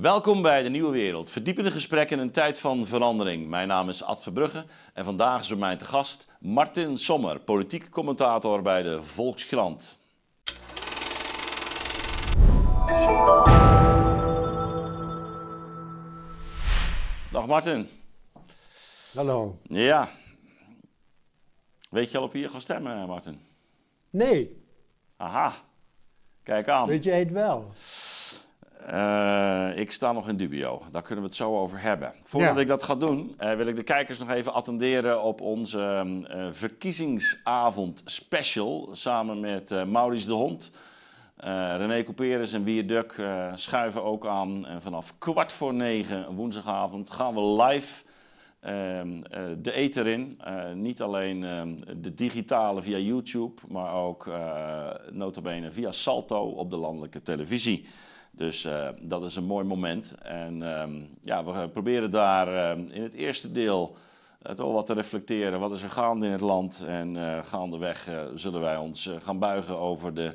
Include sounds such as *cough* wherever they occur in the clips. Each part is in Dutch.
Welkom bij de Nieuwe Wereld. Verdiepende gesprekken in een tijd van verandering. Mijn naam is Ad Verbrugge en vandaag is bij mij te gast Martin Sommer, politiek commentator bij de Volkskrant. Dag Martin. Hallo. Ja. Weet je al op wie je gaat stemmen, Martin? Nee, Aha. Kijk aan. weet jij het wel? Eh, ik sta nog in dubio. Daar kunnen we het zo over hebben. Voordat Ja. ik dat ga doen, eh, wil ik de kijkers nog even attenderen op onze eh, verkiezingsavond special. Samen met eh Maurice de Hond. René Couperus en Wier Duk eh, schuiven ook aan. En vanaf kwart voor negen woensdagavond gaan we live ehm, eh, de ether in. Niet alleen ehm, de digitale via YouTube, maar ook uh, notabene via Salto op de landelijke televisie. Dus uh, dat is een mooi moment. En um, ja, we proberen daar uh, in het eerste deel uh, toch wat te reflecteren. Wat is er gaande in het land? En uh, gaandeweg zullen wij ons gaan buigen over de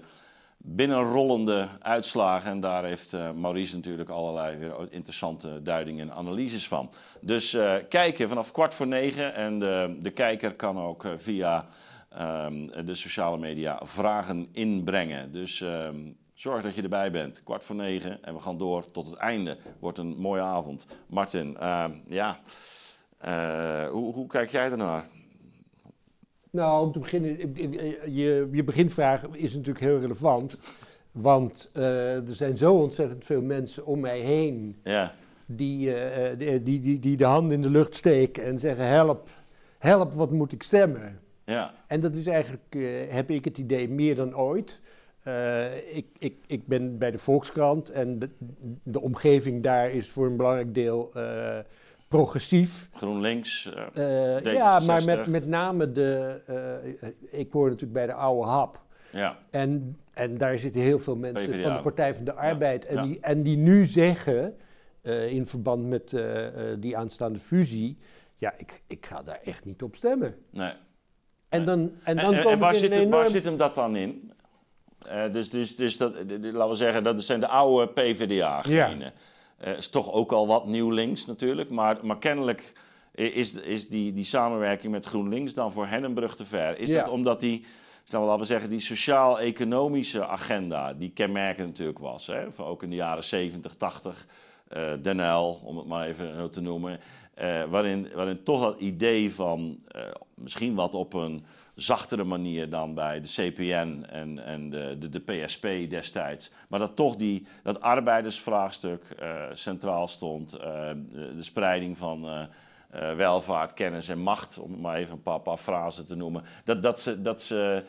binnenrollende uitslagen. En daar heeft Maurice natuurlijk allerlei interessante duidingen en analyses van. Dus kijken vanaf kwart voor negen. En de, kijker kan ook via um, de sociale media vragen inbrengen. Dus zorg dat je erbij bent. Kwart voor negen en we gaan door tot het einde. Wordt een mooie avond. Martin, ja, hoe, hoe kijk jij ernaar? Nou, om te beginnen, je, je beginvraag is natuurlijk heel relevant. Want uh, er zijn zo ontzettend veel mensen om mij heen ja. die, die, die, die, de hand in de lucht steken en zeggen: help, help, wat moet ik stemmen? Ja. En dat is eigenlijk, heb ik het idee, meer dan ooit. Uh, ik, ik, ik ben bij de Volkskrant en de, de omgeving daar is voor een belangrijk deel uh, progressief. GroenLinks, uh, Ja, maar met, met name de... ik hoor natuurlijk bij de oude hap. Ja. En, en daar zitten heel veel mensen PvdA. van de Partij van de Arbeid. Ja. En, Ja. die, en die nu zeggen, in verband met die aanstaande fusie... Ja, ik, ik ga daar echt niet op stemmen. Nee. En dan, en dan en, en waar, zit een het, waar enorm... zit hem dat dan in? Uh, dus dus, dus dat, laten we zeggen, dat zijn de oude PvdA-genen. Ja. Uh, is toch ook al wat nieuw links natuurlijk, maar, maar kennelijk is, is die, die samenwerking met GroenLinks dan voor hen een brug te ver. Is Ja. dat omdat die, nou, laten we zeggen, die sociaal-economische agenda, die kenmerkend natuurlijk was, hè, van ook in de jaren 70, 80, uh, Den Uyl, om het maar even te noemen, uh, waarin, waarin toch dat idee van uh, misschien wat op een zachtere manier dan bij de CPN en, en de, de, de PSP destijds. Maar dat toch die, dat arbeidersvraagstuk uh, centraal stond. Uh, de, de, spreiding van uh, welvaart, kennis en macht, om maar even een paar, paar frasen te noemen. Dat, dat ze, dat, ze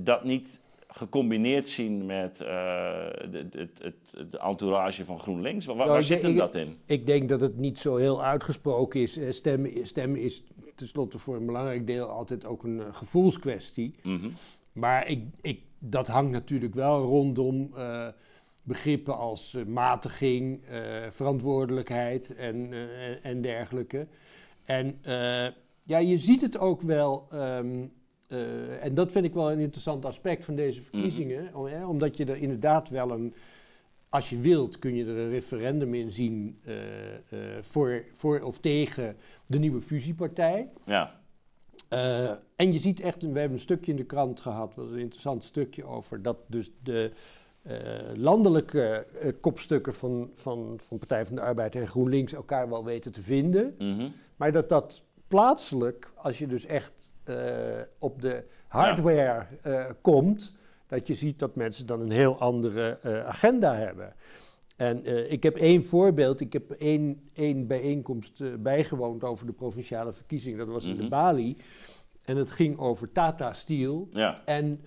dat niet gecombineerd zien met het, het, het, het, entourage van GroenLinks. Waar, waar Nou, zit hem dat in? Ik denk dat het niet zo heel uitgesproken is. Stemmen, stemmen is tenslotte voor een belangrijk deel altijd ook een uh, gevoelskwestie. Mm -hmm. Maar ik, ik, dat hangt natuurlijk wel rondom uh, begrippen als uh, matiging, verantwoordelijkheid en, en dergelijke. En ja, je ziet het ook wel. Um, en dat vind ik wel een interessant aspect van deze verkiezingen. Mm -hmm. om, omdat je er inderdaad wel een als je wilt, kun je er een referendum in zien uh, uh, voor, voor of tegen de nieuwe fusiepartij. Ja. Uh, en je ziet echt, we hebben een stukje in de krant gehad, dat was een interessant stukje over dat dus de landelijke kopstukken van, van, van Partij van de Arbeid en GroenLinks elkaar wel weten te vinden. Mm -hmm. Maar dat dat plaatselijk, als je dus echt op de hardware ja. komt, dat je ziet dat mensen dan een heel andere uh, agenda hebben. En uh, ik heb één voorbeeld. Ik heb één, één bijeenkomst uh, bijgewoond over de provinciale verkiezingen. Dat was in Mhm. de Bali. En het ging over Tata Steel Ja. en,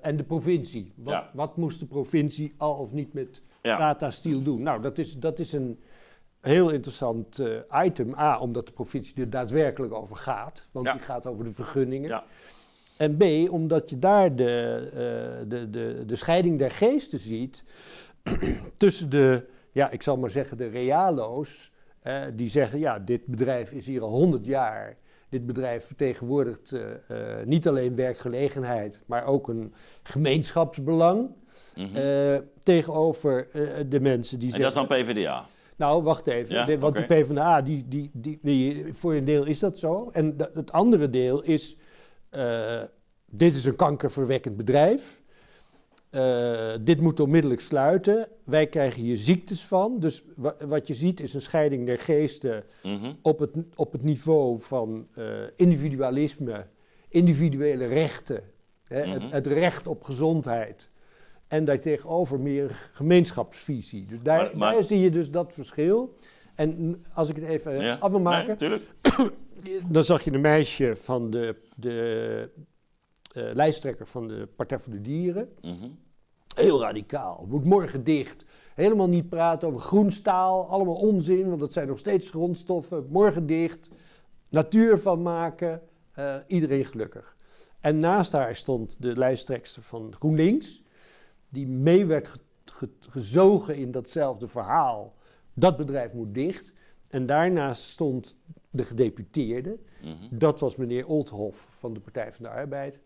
en de provincie. Wat, Ja. wat moest de provincie al of niet met Ja. Tata Steel doen? Nou, dat is, dat is een heel interessant item. A, omdat de provincie er daadwerkelijk over gaat. Want die gaat over de vergunningen. Ja. En B, omdat je daar de, uh, de, de, de scheiding der geesten ziet *clears throat* tussen de, ja, ik zal maar zeggen, de realo's, uh, die zeggen, ja, dit bedrijf is hier al honderd jaar dit bedrijf vertegenwoordigt uh, niet alleen werkgelegenheid, maar ook een gemeenschapsbelang mhm. tegenover de mensen die en dat is dan PvdA? Nou, wacht even. want de PvdA, die, die, die, die, voor een deel is dat zo. En het andere deel is, dit is een kankerverwekkend bedrijf. Uh, dit moet onmiddellijk sluiten. Wij krijgen hier ziektes van. Dus wat je ziet is een scheiding der geesten mhm. op, het, op het niveau van uh, individualisme, individuele rechten, hè, het, mhm. het, recht op gezondheid. En daartegenover meer een gemeenschapsvisie. Dus daar, daar zie je dus dat verschil. En als ik het even af wil maken, nee, *coughs* dan zag je een meisje van de, de uh, lijsttrekker van de Partij voor de Dieren. Mm Heel radicaal. Moet morgen dicht. Helemaal niet praten over groenstaal. Allemaal onzin, want dat zijn nog steeds grondstoffen. Morgen dicht. Natuur van maken. Uh, iedereen gelukkig. En naast haar stond de lijsttrekster van GroenLinks. Die mee werd gezogen in datzelfde verhaal. Dat bedrijf moet dicht. En daarnaast stond de gedeputeerde. Mhm. Dat was meneer Oldhoff van de Partij van de Arbeid.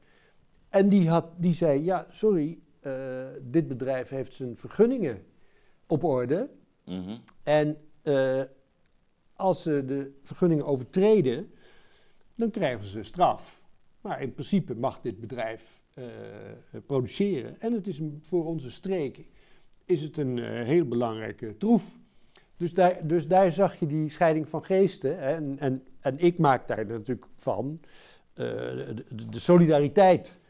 En die, had, die zei, ja, sorry, uh, dit bedrijf heeft zijn vergunningen op orde. Mhm. En uh, als ze de vergunningen overtreden, dan krijgen ze straf. Maar in principe mag dit bedrijf uh, produceren. En het is een, voor onze streek is het een heel belangrijke troef. Dus daar, dus daar zag je die scheiding van geesten. Hè, en, en, en ik maak daar natuurlijk van de, de solidariteit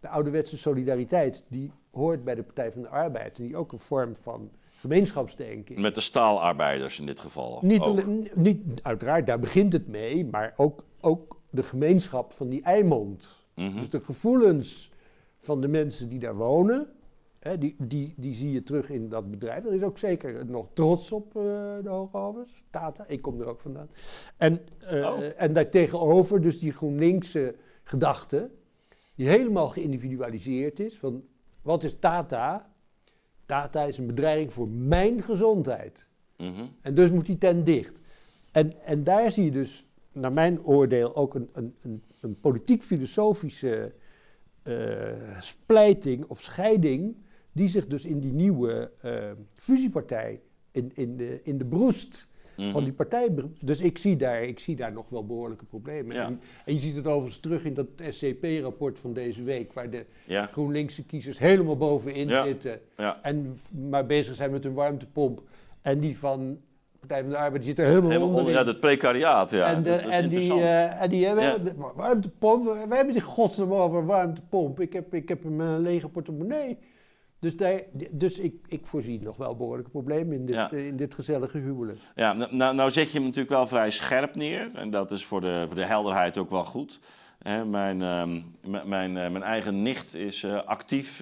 de ouderwetse solidariteit, die hoort bij de Partij van de Arbeid. En die ook een vorm van gemeenschapsdenken is. Met de staalarbeiders in dit geval. Niet, alleen, niet uiteraard, daar begint het mee, maar ook, ook de gemeenschap van die Eimond. Mhm. Dus de gevoelens van de mensen die daar wonen, hè, die, die, die zie je terug in dat bedrijf. Er is ook zeker nog trots op uh, de Hoogovers, Tata, ik kom er ook vandaan. En, uh, oh. en daartegenover dus die GroenLinkse gedachte, die helemaal geïndividualiseerd is. Van wat is Tata? Tata is een bedreiging voor mijn gezondheid. Mhm. En dus moet die tent dicht. En, en daar zie je dus, naar mijn oordeel, ook een, een, een, een politiek-filosofische uh, splijting of scheiding, die zich dus in die nieuwe uh, fusiepartij, in, in, de, in de broest van die mhm. partij. Dus ik zie, daar, ik zie daar nog wel behoorlijke problemen. En, en, je ziet het overigens terug in dat SCP-rapport van deze week, waar de GroenLinkse kiezers helemaal bovenin zitten. En maar bezig zijn met hun warmtepomp. En die van Partij van de Arbeid zit er helemaal, helemaal onder. Ja, dat precariaat, ja. En, de, en, die, uh, en die hebben warmtepomp. We hebben die godsnaam over warmtepomp. Ik heb, ik heb een lege portemonnee. Dus, daar, dus ik, ik voorzie nog wel behoorlijke problemen in dit, in dit gezellige huwelijk. Ja, nou, nou, nou zet je hem natuurlijk wel vrij scherp neer. En dat is voor de, voor de helderheid ook wel goed. mijn, uh, mijn, uh, mijn eigen nicht is uh, actief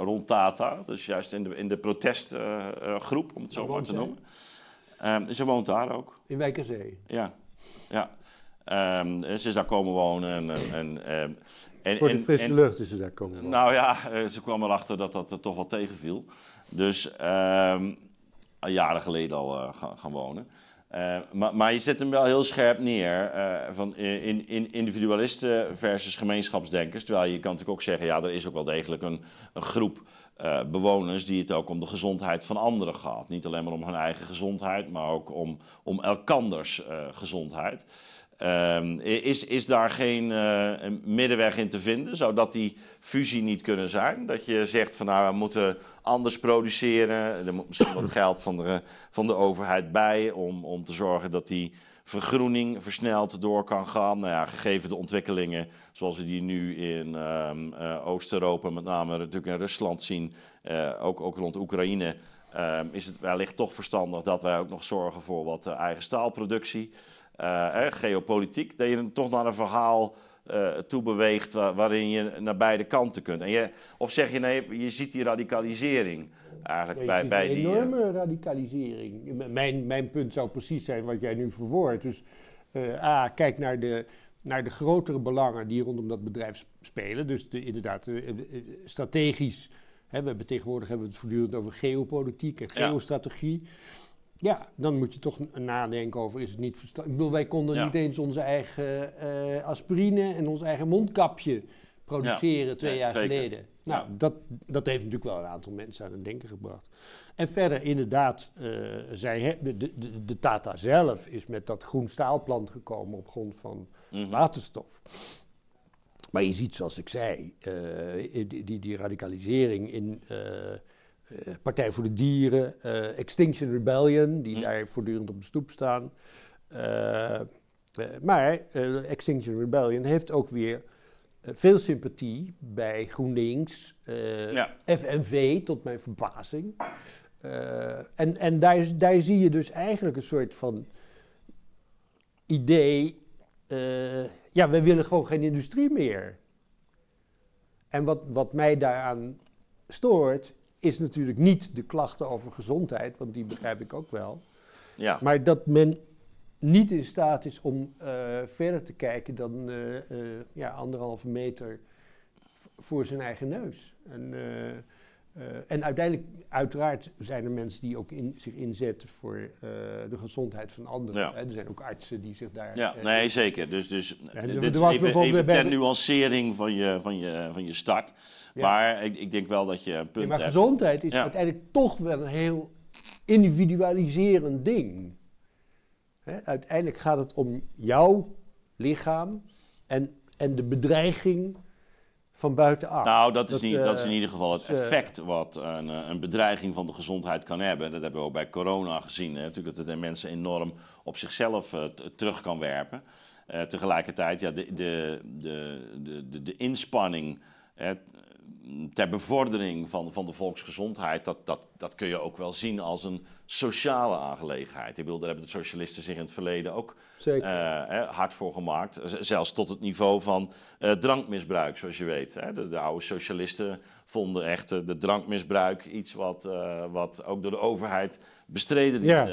rond Tata. Dus juist in de, in de protestgroep, om het zo maar te noemen. Um, ze woont daar ook. In Wijkerzee? Ja, ja. Um, ze is daar komen wonen. En, en, ehm, en, Voor de frisse en, lucht is ze daar komen. Nou ja, eh, ze kwam erachter dat dat toch wel tegenviel. Dus um, jaren geleden al uh, gaan, gaan, wonen. Uh, maar, maar, je zet hem wel heel scherp neer uh, van in, in individualisten versus gemeenschapsdenkers. Terwijl je kan natuurlijk ook zeggen, ja, er is ook wel degelijk een, een groep uh, bewoners die het ook om de gezondheid van anderen gaat. Niet alleen maar om hun eigen gezondheid, maar ook om, om elkanders gezondheid. Um, is, is daar geen uh, middenweg in te vinden? Zou dat die fusie niet kunnen zijn? Dat je zegt van nou, we moeten anders produceren. Er moet misschien wat geld van de, van de overheid bij om, om te zorgen dat die vergroening versneld door kan gaan. Nou ja, gegeven de ontwikkelingen zoals we die nu in um, uh, Oost-Europa, met name natuurlijk in Rusland zien, uh, ook, ook rond Oekraïne. Um, is het wellicht toch verstandig dat wij ook nog zorgen voor wat eigen staalproductie uh, geopolitiek, dat je dan toch naar een verhaal uh, toe beweegt waarin je naar beide kanten kunt. En je, of zeg je nee, je ziet die radicalisering eigenlijk bij, bij die... Een enorme radicalisering. Mijn, mijn punt zou precies zijn wat jij nu verwoordt. Dus uh, A, kijk naar de, naar de grotere belangen die rondom dat bedrijf spelen. Dus de, inderdaad, strategisch. Hè, we hebben tegenwoordig hebben we het voortdurend over geopolitiek en geostrategie. Ja, dan moet je toch nadenken over, is het niet verstandig? Ik bedoel, wij konden Ja. niet eens onze eigen eh, aspirine en ons eigen mondkapje produceren twee Ja, jaar zeker. geleden. Nou, dat, dat heeft natuurlijk wel een aantal mensen aan het denken gebracht. En verder, inderdaad, eh zij, de, de, Tata zelf is met dat groen staalplan gekomen op grond van Mhm. waterstof. Maar je ziet, zoals ik zei, eh, die, die, die radicalisering in Partij voor de Dieren, eh, Extinction Rebellion, die Hm. daar voortdurend op de stoep staan. Eh, eh, maar eh, Extinction Rebellion heeft ook weer eh, veel sympathie bij GroenLinks, eh, Ja. FNV, tot mijn verbazing. Eh, en en daar, daar zie je dus eigenlijk een soort van idee. eh, ja, we willen gewoon geen industrie meer. En wat, wat mij daaraan stoort, is natuurlijk niet de klachten over gezondheid, want die begrijp ik ook wel. Ja. Maar dat men niet in staat is om eh, verder te kijken dan eh, ja, anderhalve meter voor zijn eigen neus. En, eh, en uiteindelijk, uiteraard, zijn er mensen die ook in, zich inzetten voor eh, de gezondheid van anderen. Ja. Hè. Er zijn ook artsen die zich daar. Ja, eh, nee, zeker. Dus, dus En dit is even, even ter nuancering van je, van je, van je start. Ja. Maar ik, ik denk wel dat je een punt maar hebt. gezondheid is Ja. uiteindelijk toch wel een heel individualiserend ding. Hè, uiteindelijk gaat het om jouw lichaam en, en de bedreiging van buitenaf. Nou, dat is, Dat, niet, dat is in eh, ieder geval het is, eh, effect wat een, eh, een bedreiging van de gezondheid kan hebben. Dat hebben we ook bij corona gezien. Hè. Natuurlijk dat het mensen enorm op zichzelf terug kan werpen. Tegelijkertijd, ja, de, de, de, de, de, de inspanning hè, ter bevordering van, van de volksgezondheid, dat, dat, dat kun je ook wel zien als een sociale aangelegenheid. Ik bedoel, daar hebben de socialisten zich in het verleden ook Zeker. eh, hard voor gemaakt. Zelfs tot het niveau van eh, drankmisbruik, zoals je weet. Hè. De, de oude socialisten vonden echt eh, de drankmisbruik iets wat, wat ook door de overheid bestreden Ja.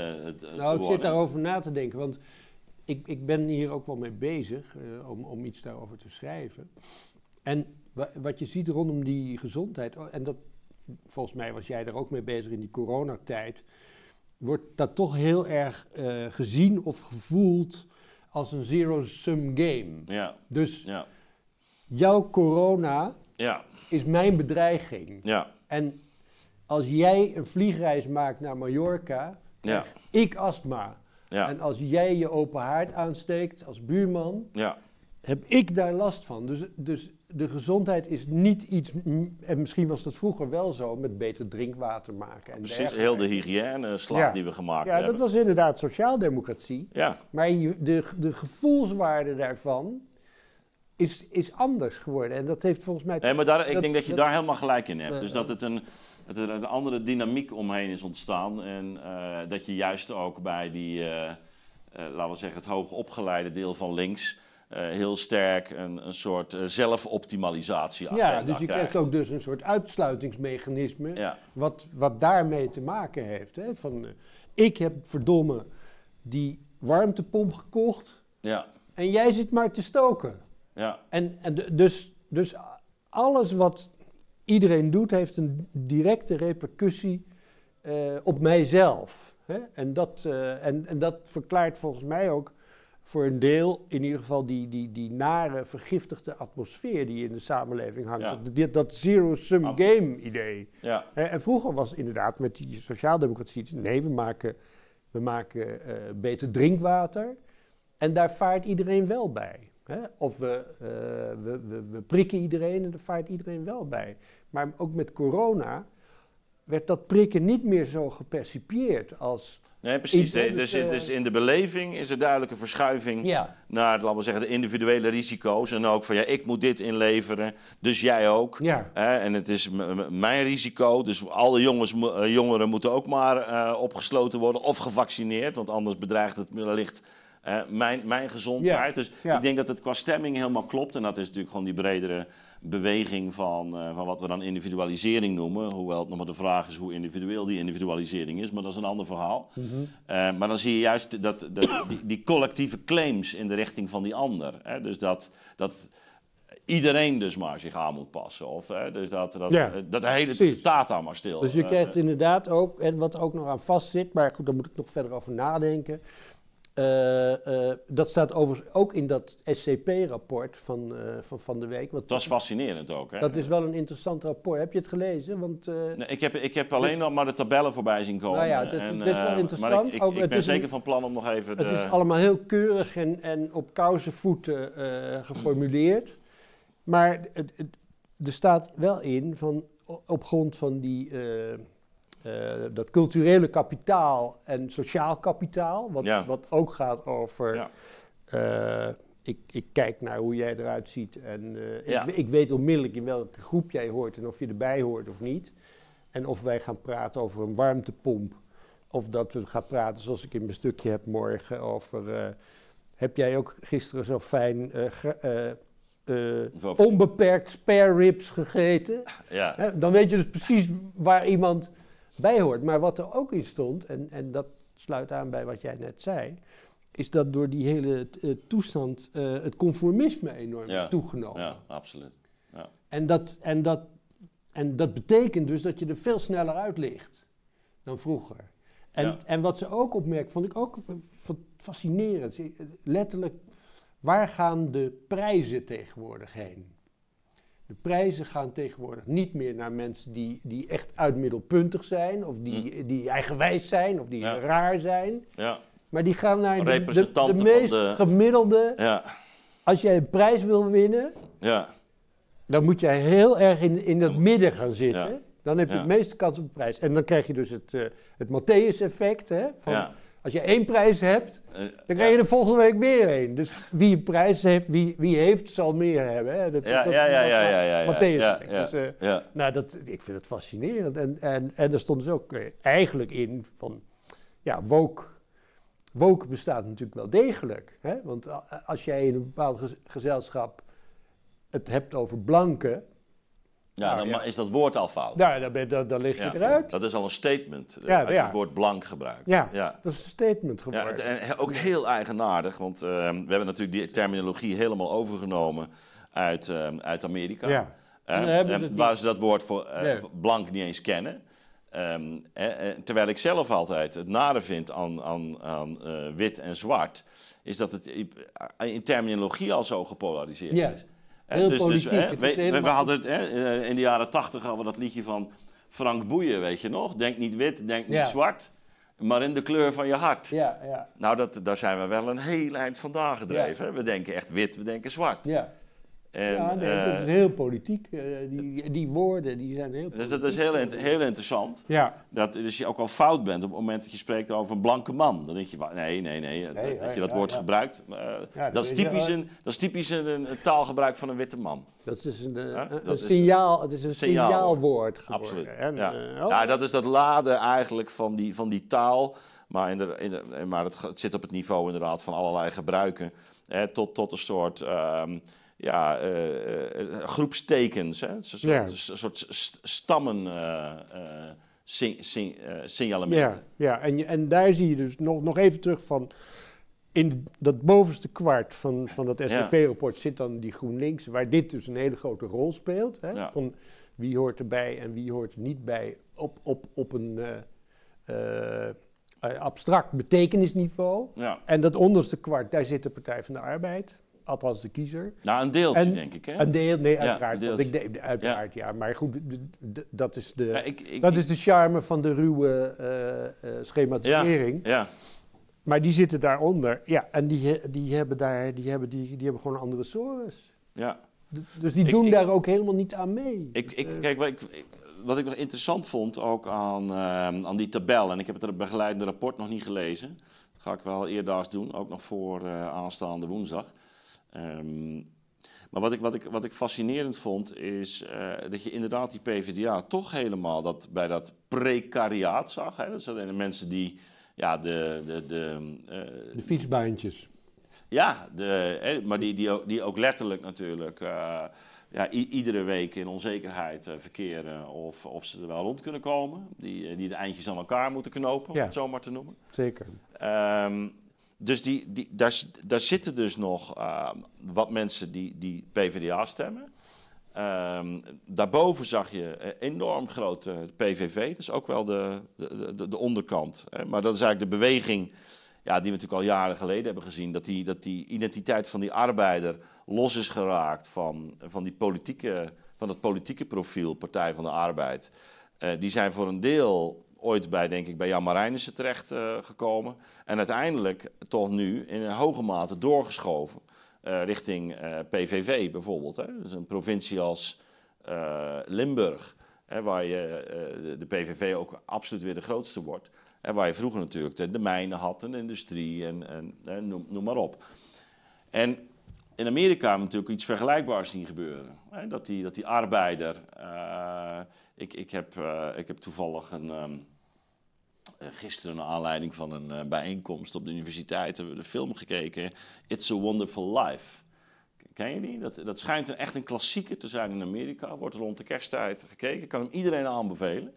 nou, ik zit daarover na te denken, want ik, ik ben hier ook wel mee bezig om, om iets daarover te schrijven. En wat je ziet rondom die gezondheid, oh, en dat, volgens mij was jij daar ook mee bezig in die coronatijd, wordt dat toch heel erg eh, gezien of gevoeld als een zero-sum game. Ja, Dus ja, jouw corona ja, is mijn bedreiging. ja, En als jij een vliegreis maakt naar Mallorca, Ja. krijg ik astma. ja, En als jij je open haard aansteekt als buurman, ja. Heb ik daar last van. Dus, dus de gezondheid is niet iets, en misschien was dat vroeger wel zo, met beter drinkwater maken. En Precies, dergelijke. heel de hygiëne-slag Ja. die we gemaakt Ja, dat hebben. was inderdaad sociaaldemocratie. Ja, Maar de, de gevoelswaarde daarvan is, is anders geworden. En dat heeft volgens mij... nee, maar daar, ik dat- denk dat je dat- daar helemaal gelijk in hebt. Dus dat het een, dat er een andere dynamiek omheen is ontstaan. En eh, dat je juist ook bij die, eh, laten we zeggen, het hoogopgeleide deel van links... eh, heel sterk een, een soort eh, zelfoptimalisatie ja, dus je krijgt ook dus een soort uitsluitingsmechanisme... Ja, Wat, wat daarmee te maken heeft. Hè? Van, eh, ik heb verdomme die warmtepomp gekocht ja, en jij zit maar te stoken. ja, En, en dus, dus alles wat iedereen doet, heeft een directe repercussie op mijzelf. Hè? En, dat, en, en dat verklaart volgens mij ook voor een deel, in ieder geval, die, die, die nare, vergiftigde atmosfeer die in de samenleving hangt. Ja. Dat, dat zero-sum game idee. ja, Hè, En vroeger was inderdaad met die sociaaldemocratie, nee, we maken, we maken eh, beter drinkwater en daar vaart iedereen wel bij. Hè? Of we, eh, we, we, we prikken iedereen en daar vaart iedereen wel bij. Maar ook met corona werd dat prikken niet meer zo gepercipieerd als... Nee, precies. Iets, Dus, dus, dus, eh, in de beleving is er duidelijk een verschuiving Ja, naar, laten we zeggen, de individuele risico's. En ook van, ja, ik moet dit inleveren, dus jij ook. ja. Hè, en het is mijn risico, dus alle jongens, eh, jongeren moeten ook maar eh, opgesloten worden of gevaccineerd. Want anders bedreigt het wellicht eh, mijn, mijn gezondheid. Ja, Dus ik denk dat het qua stemming helemaal klopt. En dat is natuurlijk gewoon die bredere beweging van, eh, van wat we dan individualisering noemen. Hoewel het nog maar de vraag is hoe individueel die individualisering is, maar dat is een ander verhaal. Mhm. Eh, maar dan zie je juist dat, dat, die, die collectieve claims in de richting van die ander. Hè? Dus dat, dat iedereen dus maar zich aan moet passen. Of, hè, dus dat, dat, Ja, dat de hele precies. tata maar stil. Dus je eh, krijgt inderdaad ook, en wat ook nog aan vastzit, maar goed, daar moet ik nog verder over nadenken. Eh, dat staat overigens ook in dat SCP-rapport van, eh, van Van de Week. Want Het was fascinerend ook. Hè? dat is wel een interessant rapport. Heb je het gelezen? Want, Nee, ik, heb, ik heb alleen nog maar de tabellen voorbij zien komen. Nou ja, dat- En, is wel interessant. Maar ik, ik, Ook, ik het ben is een- zeker van plan om nog even de... Het is allemaal heel keurig en, en op kousenvoeten eh geformuleerd. Maar het, het- er staat wel in van op grond van die, dat culturele kapitaal en sociaal kapitaal, wat, Ja. wat ook gaat over. Ja. eh, ik, ik kijk naar hoe jij eruit ziet en eh, Ja. ik, ik weet onmiddellijk in welke groep jij hoort en of je erbij hoort of niet. En of wij gaan praten over een warmtepomp. Of dat we gaan praten, zoals ik in mijn stukje heb morgen, over... eh, heb jij ook gisteren zo fijn eh, eh, eh, onbeperkt spare ribs gegeten? Ja. Dan weet je dus precies waar iemand bij hoort. Maar wat er ook in stond, en, en dat sluit aan bij wat jij net zei... is dat door die hele eh, toestand eh, het conformisme enorm Ja. is toegenomen. ja, absoluut. Ja. En, dat, en, dat, en dat betekent dus dat je er veel sneller uit ligt dan vroeger. En, Ja. en wat ze ook opmerkt, vond ik ook fa- fascinerend. Letterlijk, waar gaan de prijzen tegenwoordig heen? De prijzen gaan tegenwoordig niet meer naar mensen die, die echt uitmiddelpuntig zijn, of die, die eigenwijs zijn, of die Hm. Ja. raar zijn. Ja. Maar die gaan naar de, de, meest de- gemiddelde. Ja. Als jij een prijs wil winnen, Ja. dan moet jij heel erg in, in het midden gaan zitten. Ja. Dan heb je het meeste kans op een prijs. En dan krijg je dus het, eh het Matthäus-effect. Hè, van Ja. Als je één prijs hebt, Eh, dan krijg je de volgende week weer één. Dus wie een prijs heeft, wie, wie heeft, zal meer hebben. Hè. Dat, Ja, dat- ja, ja, ja, ja, ja, ja. Matthäus-effect. Ja, ja, Dus, eh, ja. nou, dat, ik vind het fascinerend. En, en, en er stond dus ook eh, eigenlijk in van, ja, woke, woke bestaat natuurlijk wel degelijk. Hè? Want als jij in een bepaald gez- gezelschap het hebt over blanken, Ja, Nou, dan ja. is dat woord al fout. nou, dan, ben, dan, dan lig je Ja. eruit. Dat is al een statement eh, Ja, als je ja. het woord blank gebruikt. Ja, ja. dat is een statement Ja, geworden. het- en he- ook heel eigenaardig, want eh, we hebben natuurlijk die terminologie helemaal overgenomen uit, eh, uit Amerika. Ja. Eh, En waar ze dat woord voor eh, Nee. blank niet eens kennen. Ehm, eh, eh, terwijl ik zelf altijd het nare vind aan, aan, aan eh, wit en zwart, is dat het in terminologie al zo gepolariseerd Ja. is. Heel dus, politiek, hè, het is we, hadden het, hè, eh, in de jaren tachtig hadden we dat liedje van Frank Boeien, weet je nog? Denk niet wit, denk niet Ja. zwart, maar in de kleur van je hart. Ja, ja, Nou, dat, daar zijn we wel een heel eind vandaan gedreven. We denken echt wit, we denken zwart. ja. En, ja nee, eh, dat is heel politiek. eh, die, die woorden die zijn heel dus dat is heel, heel interessant. Ja, Dat dus je ook al fout bent op het moment dat je spreekt over een blanke man. Dan denk je, nee, nee, nee, dat, Nee, dat je dat ja, woord ja. gebruikt. eh, dat dat, is typisch een, dat is typisch een, een taalgebruik van een witte man. dat is een, eh, Ja, een- dat een is- signaal, het is een signaal. signaalwoord geworden. Absoluut. En, ja. oh, ja, dat is dat laden eigenlijk van die, van die taal. Maar, in de, in de- maar het, het zit op het niveau inderdaad van allerlei gebruiken. Hè, tot, tot een soort ehm, ja, eh, eh, groepstekens. Hè? Een Ja. soort, een soort st- stammen eh, eh, sing- sing- eh, signalementen. Ja, ja en, en daar zie je dus nog, nog even terug van. In dat bovenste kwart van, van dat. SVP-rapport zit dan die GroenLinks, waar dit dus een hele grote rol speelt. Hè, Ja. Van wie hoort erbij en wie hoort er niet bij op, op, op een eh, eh, abstract betekenisniveau. Ja. En dat onderste kwart, daar zit de Partij van de Arbeid, althans de kiezer. Nou, een deeltje, En denk ik. Hè? Een deel, nee, Ja, uiteraard. want ik de- uiteraard, ja. Maar goed, dat is de... Ja, ik, ik, Dat is de charme van de ruwe eh, schematisering. ja, Maar die zitten daaronder. Ja, en die, die hebben daar, die hebben, die, die hebben gewoon een andere sores. ja. D- Dus die doen daar ook helemaal niet aan mee. Ik, ik, Eh, kijk, wat ik, wat ik nog interessant vond ook aan, ehm, aan die tabel, en ik heb het begeleidende rapport nog niet gelezen. Dat ga ik wel eerdaags doen, ook nog voor aanstaande woensdag. Ehm, maar wat ik, wat, ik, wat ik fascinerend vond, is eh, dat je inderdaad die PvdA toch helemaal dat, bij dat precariaat zag. Hè? Dat zijn de mensen die ja, de, de, de, eh, de fietsbaantjes. ja, de, hè, maar die, die, ook, die ook letterlijk natuurlijk eh, ja, iedere week in onzekerheid verkeren of, of ze er wel rond kunnen komen. Die, die de eindjes aan elkaar moeten knopen, om het zo maar te noemen. Zeker. Ehm, dus die, die, daar, zitten dus nog uh, wat mensen die, die PvdA stemmen. Um, daarboven zag je enorm grote PVV, dat is ook wel de, de, de, de onderkant. Hè. Maar dat is eigenlijk de beweging ja, die we natuurlijk al jaren geleden hebben gezien. Dat die, dat die identiteit van die arbeider los is geraakt van, van, die politieke, van dat politieke profiel, Partij van de Arbeid. Uh, die zijn voor een deel ooit bij, denk ik, bij Jan Marijnissen terecht uh, gekomen. En uiteindelijk toch nu in een hoge mate doorgeschoven uh, richting uh, PVV bijvoorbeeld. Hè. Dus een provincie als Limburg, hè, waar je, de PVV ook absoluut weer de grootste wordt. En waar je vroeger natuurlijk de, de mijnen had en de industrie en, en, noem, noem, maar op. En in Amerika hebben we natuurlijk iets vergelijkbaars zien gebeuren. Hè. Dat, die, dat die arbeider ik, ik, heb, uh, ik heb toevallig een, um, gisteren naar aanleiding van een uh, bijeenkomst op de universiteit hebben we de film gekeken. It's a Wonderful Life. Ken je die? Dat, dat schijnt een, echt een klassieker te zijn in Amerika. Wordt rond de kersttijd gekeken. Ik kan hem iedereen aanbevelen.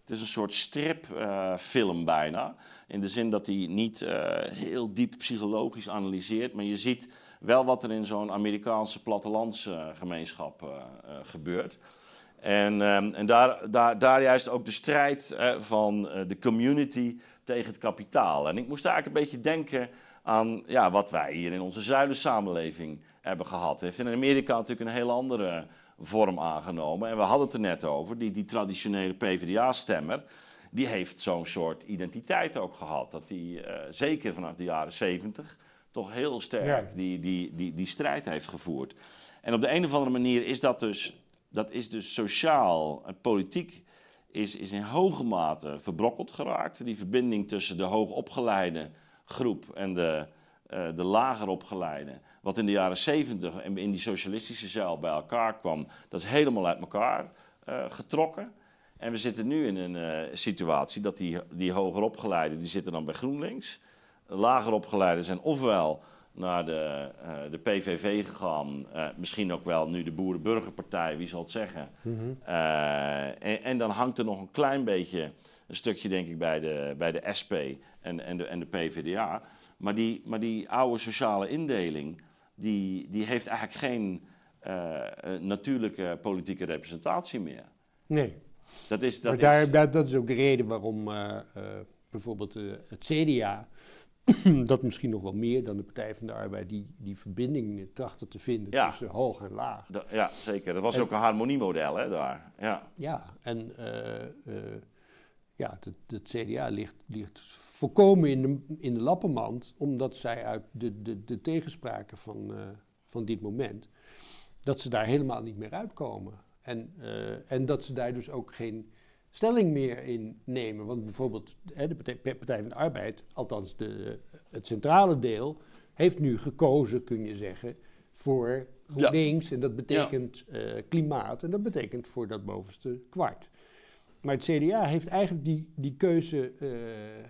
Het is een soort stripfilm uh, bijna. In de zin dat hij niet heel diep psychologisch analyseert. Maar je ziet wel wat er in zo'n Amerikaanse plattelandsgemeenschap gebeurt. En, um, en daar, daar, daar juist ook de strijd uh, van uh, de community tegen het kapitaal. En ik moest eigenlijk een beetje denken aan ja, wat wij hier in onze zuidensamenleving hebben gehad. Heeft in Amerika natuurlijk een heel andere vorm aangenomen. En we hadden het er net over, die, die traditionele PvdA-stemmer... die heeft zo'n soort identiteit ook gehad. Dat die, uh, zeker vanaf de jaren 70 toch heel sterk ja. die, die, die, die strijd heeft gevoerd. En op de een of andere manier is dat dus dat is dus sociaal en politiek is, is in hoge mate verbrokkeld geraakt. Die verbinding tussen de hoogopgeleide groep en de, uh, de lager opgeleide, wat in de jaren 70 en in die socialistische zeil bij elkaar kwam, dat is helemaal uit elkaar uh, getrokken. En we zitten nu in een uh, situatie dat die, die hoger opgeleiden, die zitten dan bij GroenLinks. Lager opgeleiden zijn ofwel naar de, uh, de PVV gegaan. Uh, misschien ook wel nu de Boerenburgerpartij, wie zal het zeggen. Mm -hmm. uh, en, en, dan hangt er nog een klein beetje een stukje, denk ik, bij de, bij de SP en, en, de, en de PVDA. Maar die, maar die oude sociale indeling, die, die heeft eigenlijk geen natuurlijke politieke representatie meer. Nee. Dat is, dat maar is... daar, dat is ook de reden waarom bijvoorbeeld het CDA *clears throat* dat misschien nog wel meer dan de Partij van de Arbeid, die, die verbinding trachten te vinden ja. tussen hoog en laag. Da, ja, zeker. Dat was en, ook een harmoniemodel hè, daar. Ja, ja en uh, uh, ja, het, CDA ligt, ligt volkomen in de, in de lappenmand, omdat zij uit de, de, de tegenspraken van, uh, van dit moment, dat ze daar helemaal niet meer uitkomen. En, en dat ze daar dus ook geen stelling meer in nemen. Want bijvoorbeeld hè, de Partij, Partij, van de Arbeid, althans de, het centrale deel, heeft nu gekozen, kun je zeggen, voor GroenLinks. Ja. En dat betekent ja. uh, klimaat en dat betekent voor dat bovenste kwart. Maar het CDA heeft eigenlijk die, die keuze uh,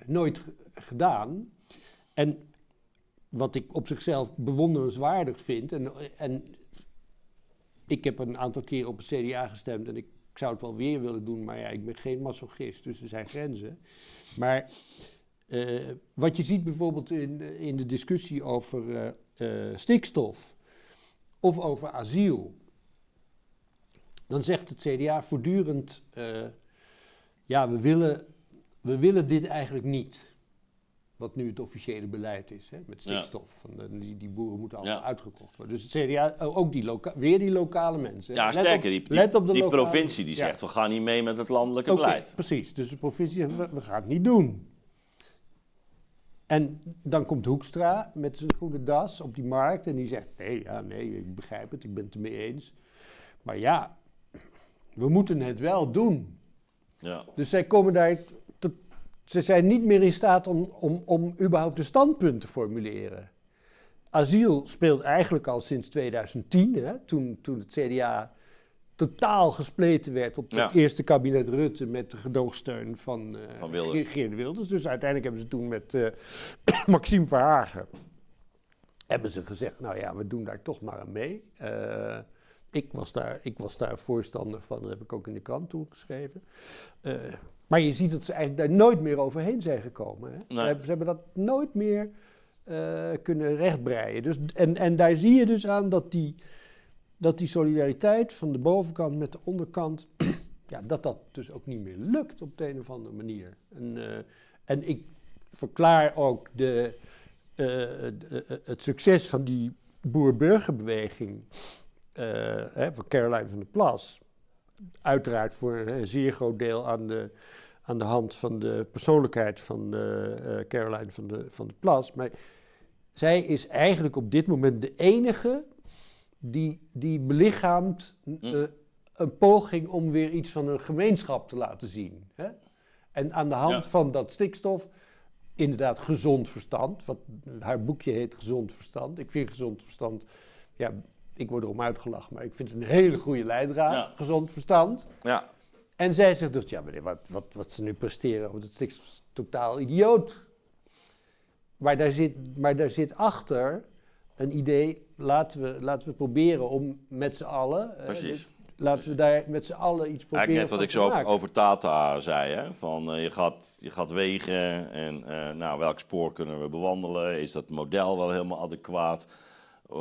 nooit gedaan. En wat ik op zichzelf bewonderenswaardig vind, en, en ik heb een aantal keer op het CDA gestemd en ik ik zou het wel weer willen doen, maar ja, ik ben geen masochist, dus er zijn grenzen. Maar uh, wat je ziet bijvoorbeeld in, in de discussie over uh, uh, stikstof of over asiel, dan zegt het CDA voortdurend, ja, we willen, we willen dit eigenlijk niet wat nu het officiële beleid is, hè, met stikstof. Ja. Van die, die boeren moeten allemaal ja. uitgekocht worden. Dus het CDA, ook die loka weer die lokale mensen. Ja, let sterker, op, die, op de die lokale, provincie die zegt, we gaan niet mee met het landelijke okay, beleid. Precies, dus de provincie zegt, we, we, gaan het niet doen. En dan komt Hoekstra met zijn groene das op die markt en die zegt, nee, ja, nee, ik begrijp het, ik ben het ermee eens. Maar ja, we moeten het wel doen. Ja. Dus zij komen daar ze zijn niet meer in staat om, om, om überhaupt een standpunt te formuleren. Asiel speelt eigenlijk al sinds 2010, hè, toen, toen het CDA totaal gespleten werd op het eerste kabinet Rutte met de gedoogsteun van, uh, van Wilders. Geert Wilders. Dus uiteindelijk hebben ze toen met uh, *clears throat* Maxime Verhagen hebben ze gezegd, nou ja, we doen daar toch maar aan mee. Uh, ik, was daar, ik was daar voorstander van, dat heb ik ook in de krant toegeschreven. Maar je ziet dat ze eigenlijk daar nooit meer overheen zijn gekomen. Hè? Nee. Ze, hebben dat nooit meer uh, kunnen rechtbreien. Dus, en, en daar zie je dus aan dat die, dat die solidariteit van de bovenkant met de onderkant, *clears throat* ja, dat dat dus ook niet meer lukt op de een of andere manier. En, uh, en ik verklaar ook de, uh, het succes van die boer-burgerbeweging van Caroline van der Plas. Uiteraard voor een zeer groot deel aan de aan de hand van de persoonlijkheid van uh, Caroline van de, van de Plas. Maar zij is eigenlijk op dit moment de enige die, die belichaamt uh, een poging om weer iets van een gemeenschap te laten zien. Hè? En aan de hand van dat stikstof, inderdaad gezond verstand. Wat, haar boekje heet Gezond Verstand. Ik vind gezond verstand, ja, ik word erom uitgelachen, maar ik vind het een hele goede leidraad, gezond verstand. Ja. En zij zegt dus, ja meneer, wat, wat, wat ze nu presteren, dat is totaal idioot. Maar daar, zit, maar daar zit achter een idee, laten we, laten we proberen om met z'n allen... Eh, Precies. laten we daar met z'n allen iets proberen Eigenlijk net wat ik zo over, over, Tata zei, hè? van uh, je, gaat, je gaat wegen en uh, nou, welk spoor kunnen we bewandelen? Is dat model wel helemaal adequaat?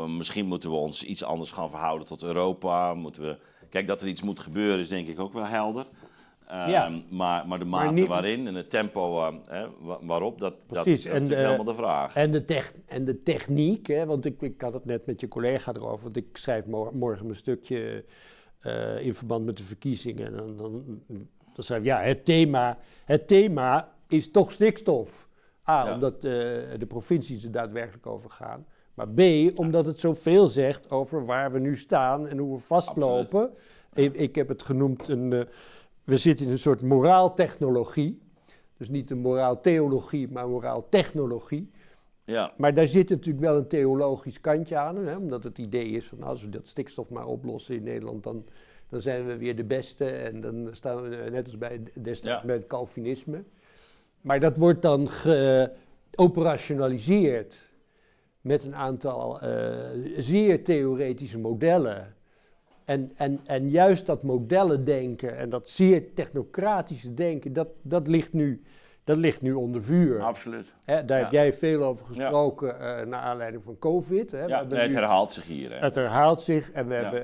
Misschien moeten we ons iets anders gaan verhouden tot Europa. Moeten we Kijk, dat er iets moet gebeuren is denk ik ook wel helder. ja. Ehm, maar, maar de mate waarin en het tempo uh, waarop, dat, dat, is natuurlijk helemaal de vraag. En de, tech, en de techniek, hè, want ik, ik had het net met je collega erover, want ik schrijf morgen mijn stukje uh, in verband met de verkiezingen. En dan, dan, dan schrijf ik, ja, het thema, het thema is toch stikstof. A, omdat de provincies er daadwerkelijk over gaan. Maar B, omdat het zoveel zegt over waar we nu staan en hoe we vastlopen. Ik, ik, heb het genoemd, een, uh, we zitten in een soort moraaltechnologie. Dus niet een moraaltheologie, maar moraaltechnologie. Ja. Maar daar zit natuurlijk wel een theologisch kantje aan. Hè, omdat het idee is van als we dat stikstof maar oplossen in Nederland, dan, dan zijn we weer de beste. En dan staan we net als bij, destijds bij het Calvinisme. Maar dat wordt dan geoperationaliseerd met een aantal uh, zeer theoretische modellen. En, en, en juist dat modellen denken en dat zeer technocratische denken, dat, dat, ligt, nu, dat ligt nu onder vuur. Absoluut. Hè, daar heb jij veel over gesproken ja. uh, naar aanleiding van COVID. Hè. Ja, nee, het herhaalt zich hier. Hè. Het herhaalt zich en we hebben,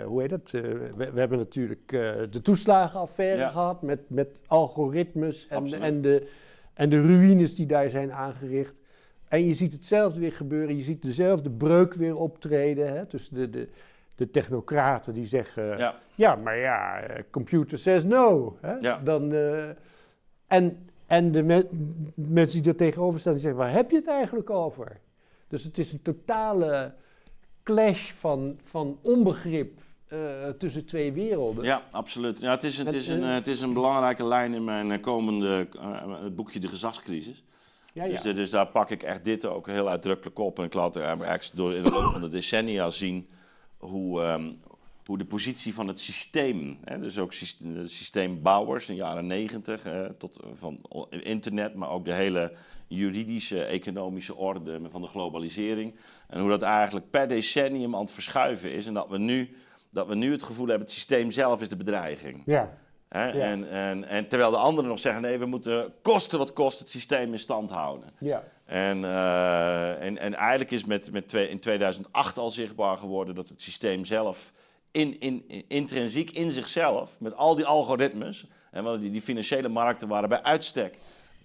uh, hoe heet het? We, we, hebben natuurlijk de toeslagenaffaire gehad met, met algoritmes en, en, de, en de ruïnes die daar zijn aangericht. En je ziet hetzelfde weer gebeuren, je ziet dezelfde breuk weer optreden. Hè, tussen de, de, de technocraten die zeggen: ja. ja, maar ja, eh, computer says no. Hè? Ja. Dan, uh, en, en de me mensen die er tegenover staan, die zeggen: waar heb je het eigenlijk over? Dus het is een totale clash van, van onbegrip uh, tussen twee werelden. Ja, absoluut. Ja, het, is, het, is een, het is een belangrijke lijn in mijn komende het boekje De Gezagscrisis. Ja, ja. Dus, dus, daar pak ik echt dit ook heel uitdrukkelijk op. En ik laat er door in de loop van de decennia zien hoe, um, hoe de positie van het systeem, hè, dus ook de systeembouwers in de jaren negentig, tot van internet, maar ook de hele juridische, economische orde van de globalisering. En hoe dat eigenlijk per decennium aan het verschuiven is. En dat we nu, dat we nu het gevoel hebben, het systeem zelf is de bedreiging. Ja. En, en, en terwijl de anderen nog zeggen: nee, we moeten kosten wat kost het systeem in stand houden. Ja. En, uh, en, en eigenlijk is met, met twee, in 2008 al zichtbaar geworden dat het systeem zelf, in, in, intrinsiek in zichzelf, met al die algoritmes, en die, die financiële markten waren bij uitstek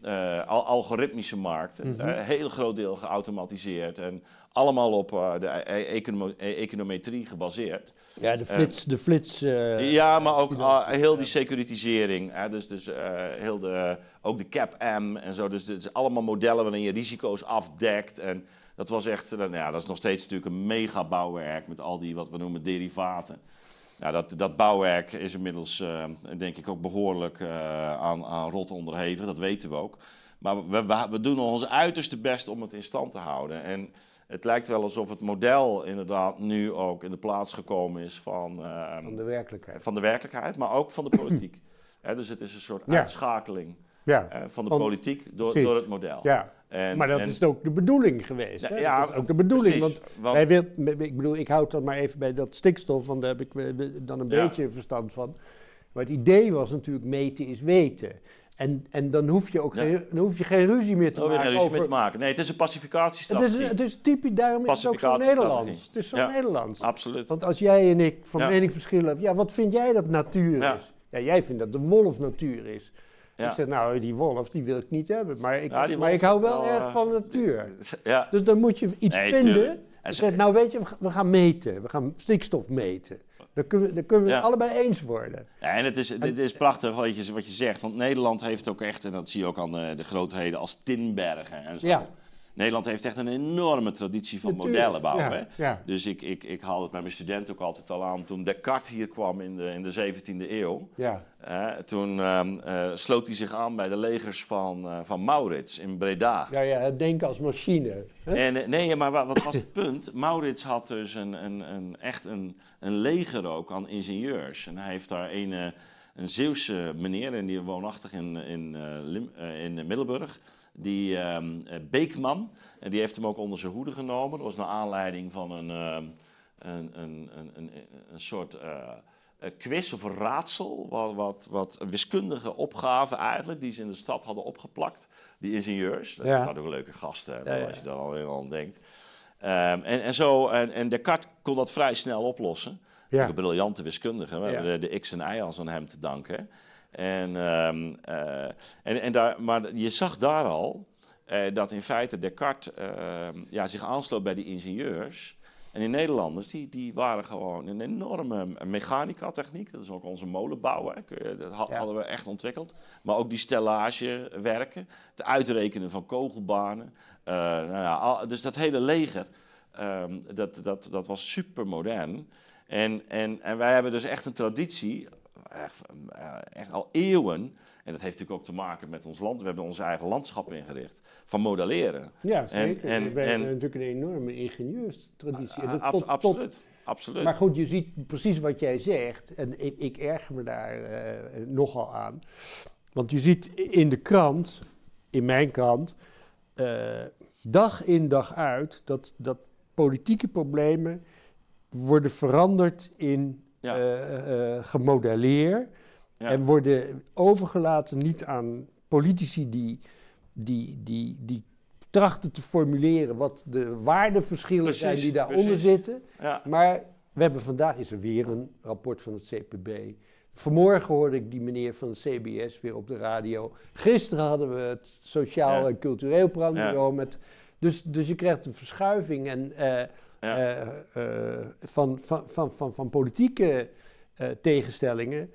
uh, algoritmische markten, mm een heel groot deel geautomatiseerd en allemaal op uh, de e-, econo e-, econometrie gebaseerd. Ja, de flits. de flits ja, maar ook heel die securitisering. Dus dus heel de, ook de CAP-M en zo. Dus het is allemaal modellen waarin je risico's afdekt. En dat was echt, nou ja, dat is nog steeds natuurlijk een mega bouwwerk met al die wat we noemen derivaten. Nou, dat, dat bouwwerk is inmiddels, uh, denk ik, ook behoorlijk uh, aan, aan rot onderhevig. Dat weten we ook. Maar we, we, we, doen ons uiterste best om het in stand te houden. En het lijkt wel alsof het model inderdaad nu ook in de plaats gekomen is van... Uh, van de werkelijkheid. Van de werkelijkheid, maar ook van de politiek. *clears throat* dus het is een soort uitschakeling ja. van de politiek door, door het model. Ja. En, maar dat is ook de bedoeling geweest. hè? Ja, dat is ook de bedoeling. want, wij wil, ik bedoel, ik houd dan maar even bij dat stikstof, want daar heb ik dan een beetje verstand van. Maar het idee was natuurlijk meten is weten. En, en dan, hoef je ook Ja. geen, dan hoef je geen ruzie meer te maken geen ruzie over... te maken. Nee, het is een Het is, pacificatiestrategie. het is typisch, daarom is het ook zo Pacificatiestrategie. Nederlands. Het is zo Ja. Nederlands. Absoluut. Want als jij en ik van Ja. mening verschillen, ja, wat vind jij dat natuur Ja. is? Ja, jij vindt dat de wolf natuur is. Ja. Ik zeg, nou, die wolf, die wil ik niet hebben. Maar ik, Ja, maar wolf ik hou wel erg eh, van natuur. *laughs* Ja. Dus dan moet je iets Nee, vinden. En zegt, nou weet je, we ga- we gaan meten. We gaan stikstof meten. Dan kunnen we, dan kunnen we het allebei eens worden. Ja, en het is, dit is prachtig wat je, wat je zegt. Want Nederland heeft ook echt, en dat zie je ook aan de, de grootheden als Tinbergen en zo. Ja. Nederland heeft echt een enorme traditie van Natuurlijk, modellen bouwen. ja, hè? ja. Dus ik, ik, ik haal het bij mijn studenten ook altijd al aan. Toen Descartes hier kwam in de, in de 17e eeuw, Ja, eh, toen ehm, eh, sloot hij zich aan bij de legers van, eh, van Maurits in Breda. ja, ja het denken als machine. hè? En, eh, nee, maar wa- wat was het punt? Maurits had dus een, een, een, echt een, een leger ook aan ingenieurs. En hij heeft daar een, een Zeeuwse meneer, en die woonachtig in, in, in Middelburg. Die ehm, eh, Beekman, en die heeft hem ook onder zijn hoede genomen. Dat was naar aanleiding van een, ehm, een, een, een, een, soort eh, quiz of een raadsel. Wat, wat, wat een wiskundige opgave eigenlijk, die ze in de stad hadden opgeplakt. Die ingenieurs. Dat hadden ook leuke gasten, Ja, ja. als je daar al heel aan denkt. Ehm, en, en, zo, en, en Descartes kon dat vrij snel oplossen. Ja. Een briljante wiskundige. We hebben de, de X en Y als aan hem te danken. En, ehm, eh, en, en daar, maar je zag daar al eh, dat in feite Descartes ehm, ja, zich aansloot bij die ingenieurs. En die Nederlanders, die, die waren gewoon een enorme mechanica-techniek. Dat is ook onze molenbouw. Hè. Dat hadden we echt ontwikkeld. Maar ook die stellagewerken, het uitrekenen van kogelbanen. Eh, nou ja, dus dat hele leger, ehm, dat, dat, dat was super modern. En, en, en wij hebben dus echt een traditie, echt, eh, echt al eeuwen. En dat heeft natuurlijk ook te maken met ons land. We hebben onze eigen landschap ingericht. Van modelleren. Ja, zeker. en- We hebben en- natuurlijk een enorme ingenieurstraditie. En dat Ab- tot- tot- absoluut. absoluut. Maar goed, je ziet precies wat jij zegt. En ik, ik erger me daar eh, nogal aan. Want je ziet in de krant, in mijn krant, eh, dag in dag uit dat, dat politieke problemen worden veranderd in Ja. eh, eh, gemodelleerd. Ja. En worden overgelaten niet aan politici die, die, die, die trachten te formuleren wat de waardeverschillen Precies, zijn die daaronder precies. zitten. ja. Maar we hebben vandaag is er weer een rapport van het CPB. Vanmorgen hoorde ik die meneer van het CBS weer op de radio. Gisteren hadden we het Sociaal Ja. en Cultureel Planbureau. Met, dus, dus je krijgt een verschuiving en, eh, Ja. eh, eh, van, van, van, van, van politieke eh, tegenstellingen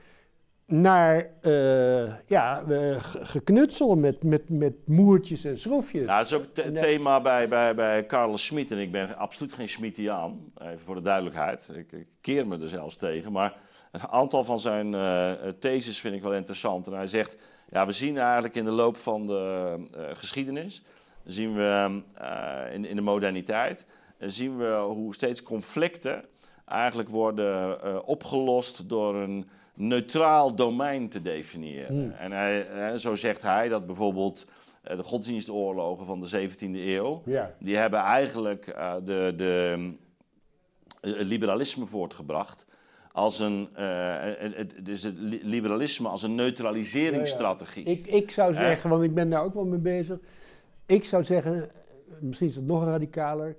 naar eh, ja, eh, ge- geknutsel met, met, met moertjes en schroefjes. Nou, dat is ook het thema bij, bij, bij Carlos Schmid. En ik ben absoluut geen Schmittiaan, even voor de duidelijkheid. Ik, ik keer me er zelfs tegen. Maar een aantal van zijn eh, theses vind ik wel interessant. En hij zegt, ja, we zien eigenlijk in de loop van de eh, geschiedenis... zien we eh, in, in de moderniteit... zien we hoe steeds conflicten eigenlijk worden eh, opgelost door een neutraal domein te definiëren. Hmm. En hij, zo zegt hij dat bijvoorbeeld eh, de godsdienstoorlogen van de 17e eeuw, die hebben eigenlijk eh, de, de, het liberalisme voortgebracht. Als een, het- dus het li- liberalisme als een neutraliseringsstrategie. Ik, ik zou zeggen, want ik ben daar ook wel mee bezig. Ik zou zeggen, misschien is het nog radicaler.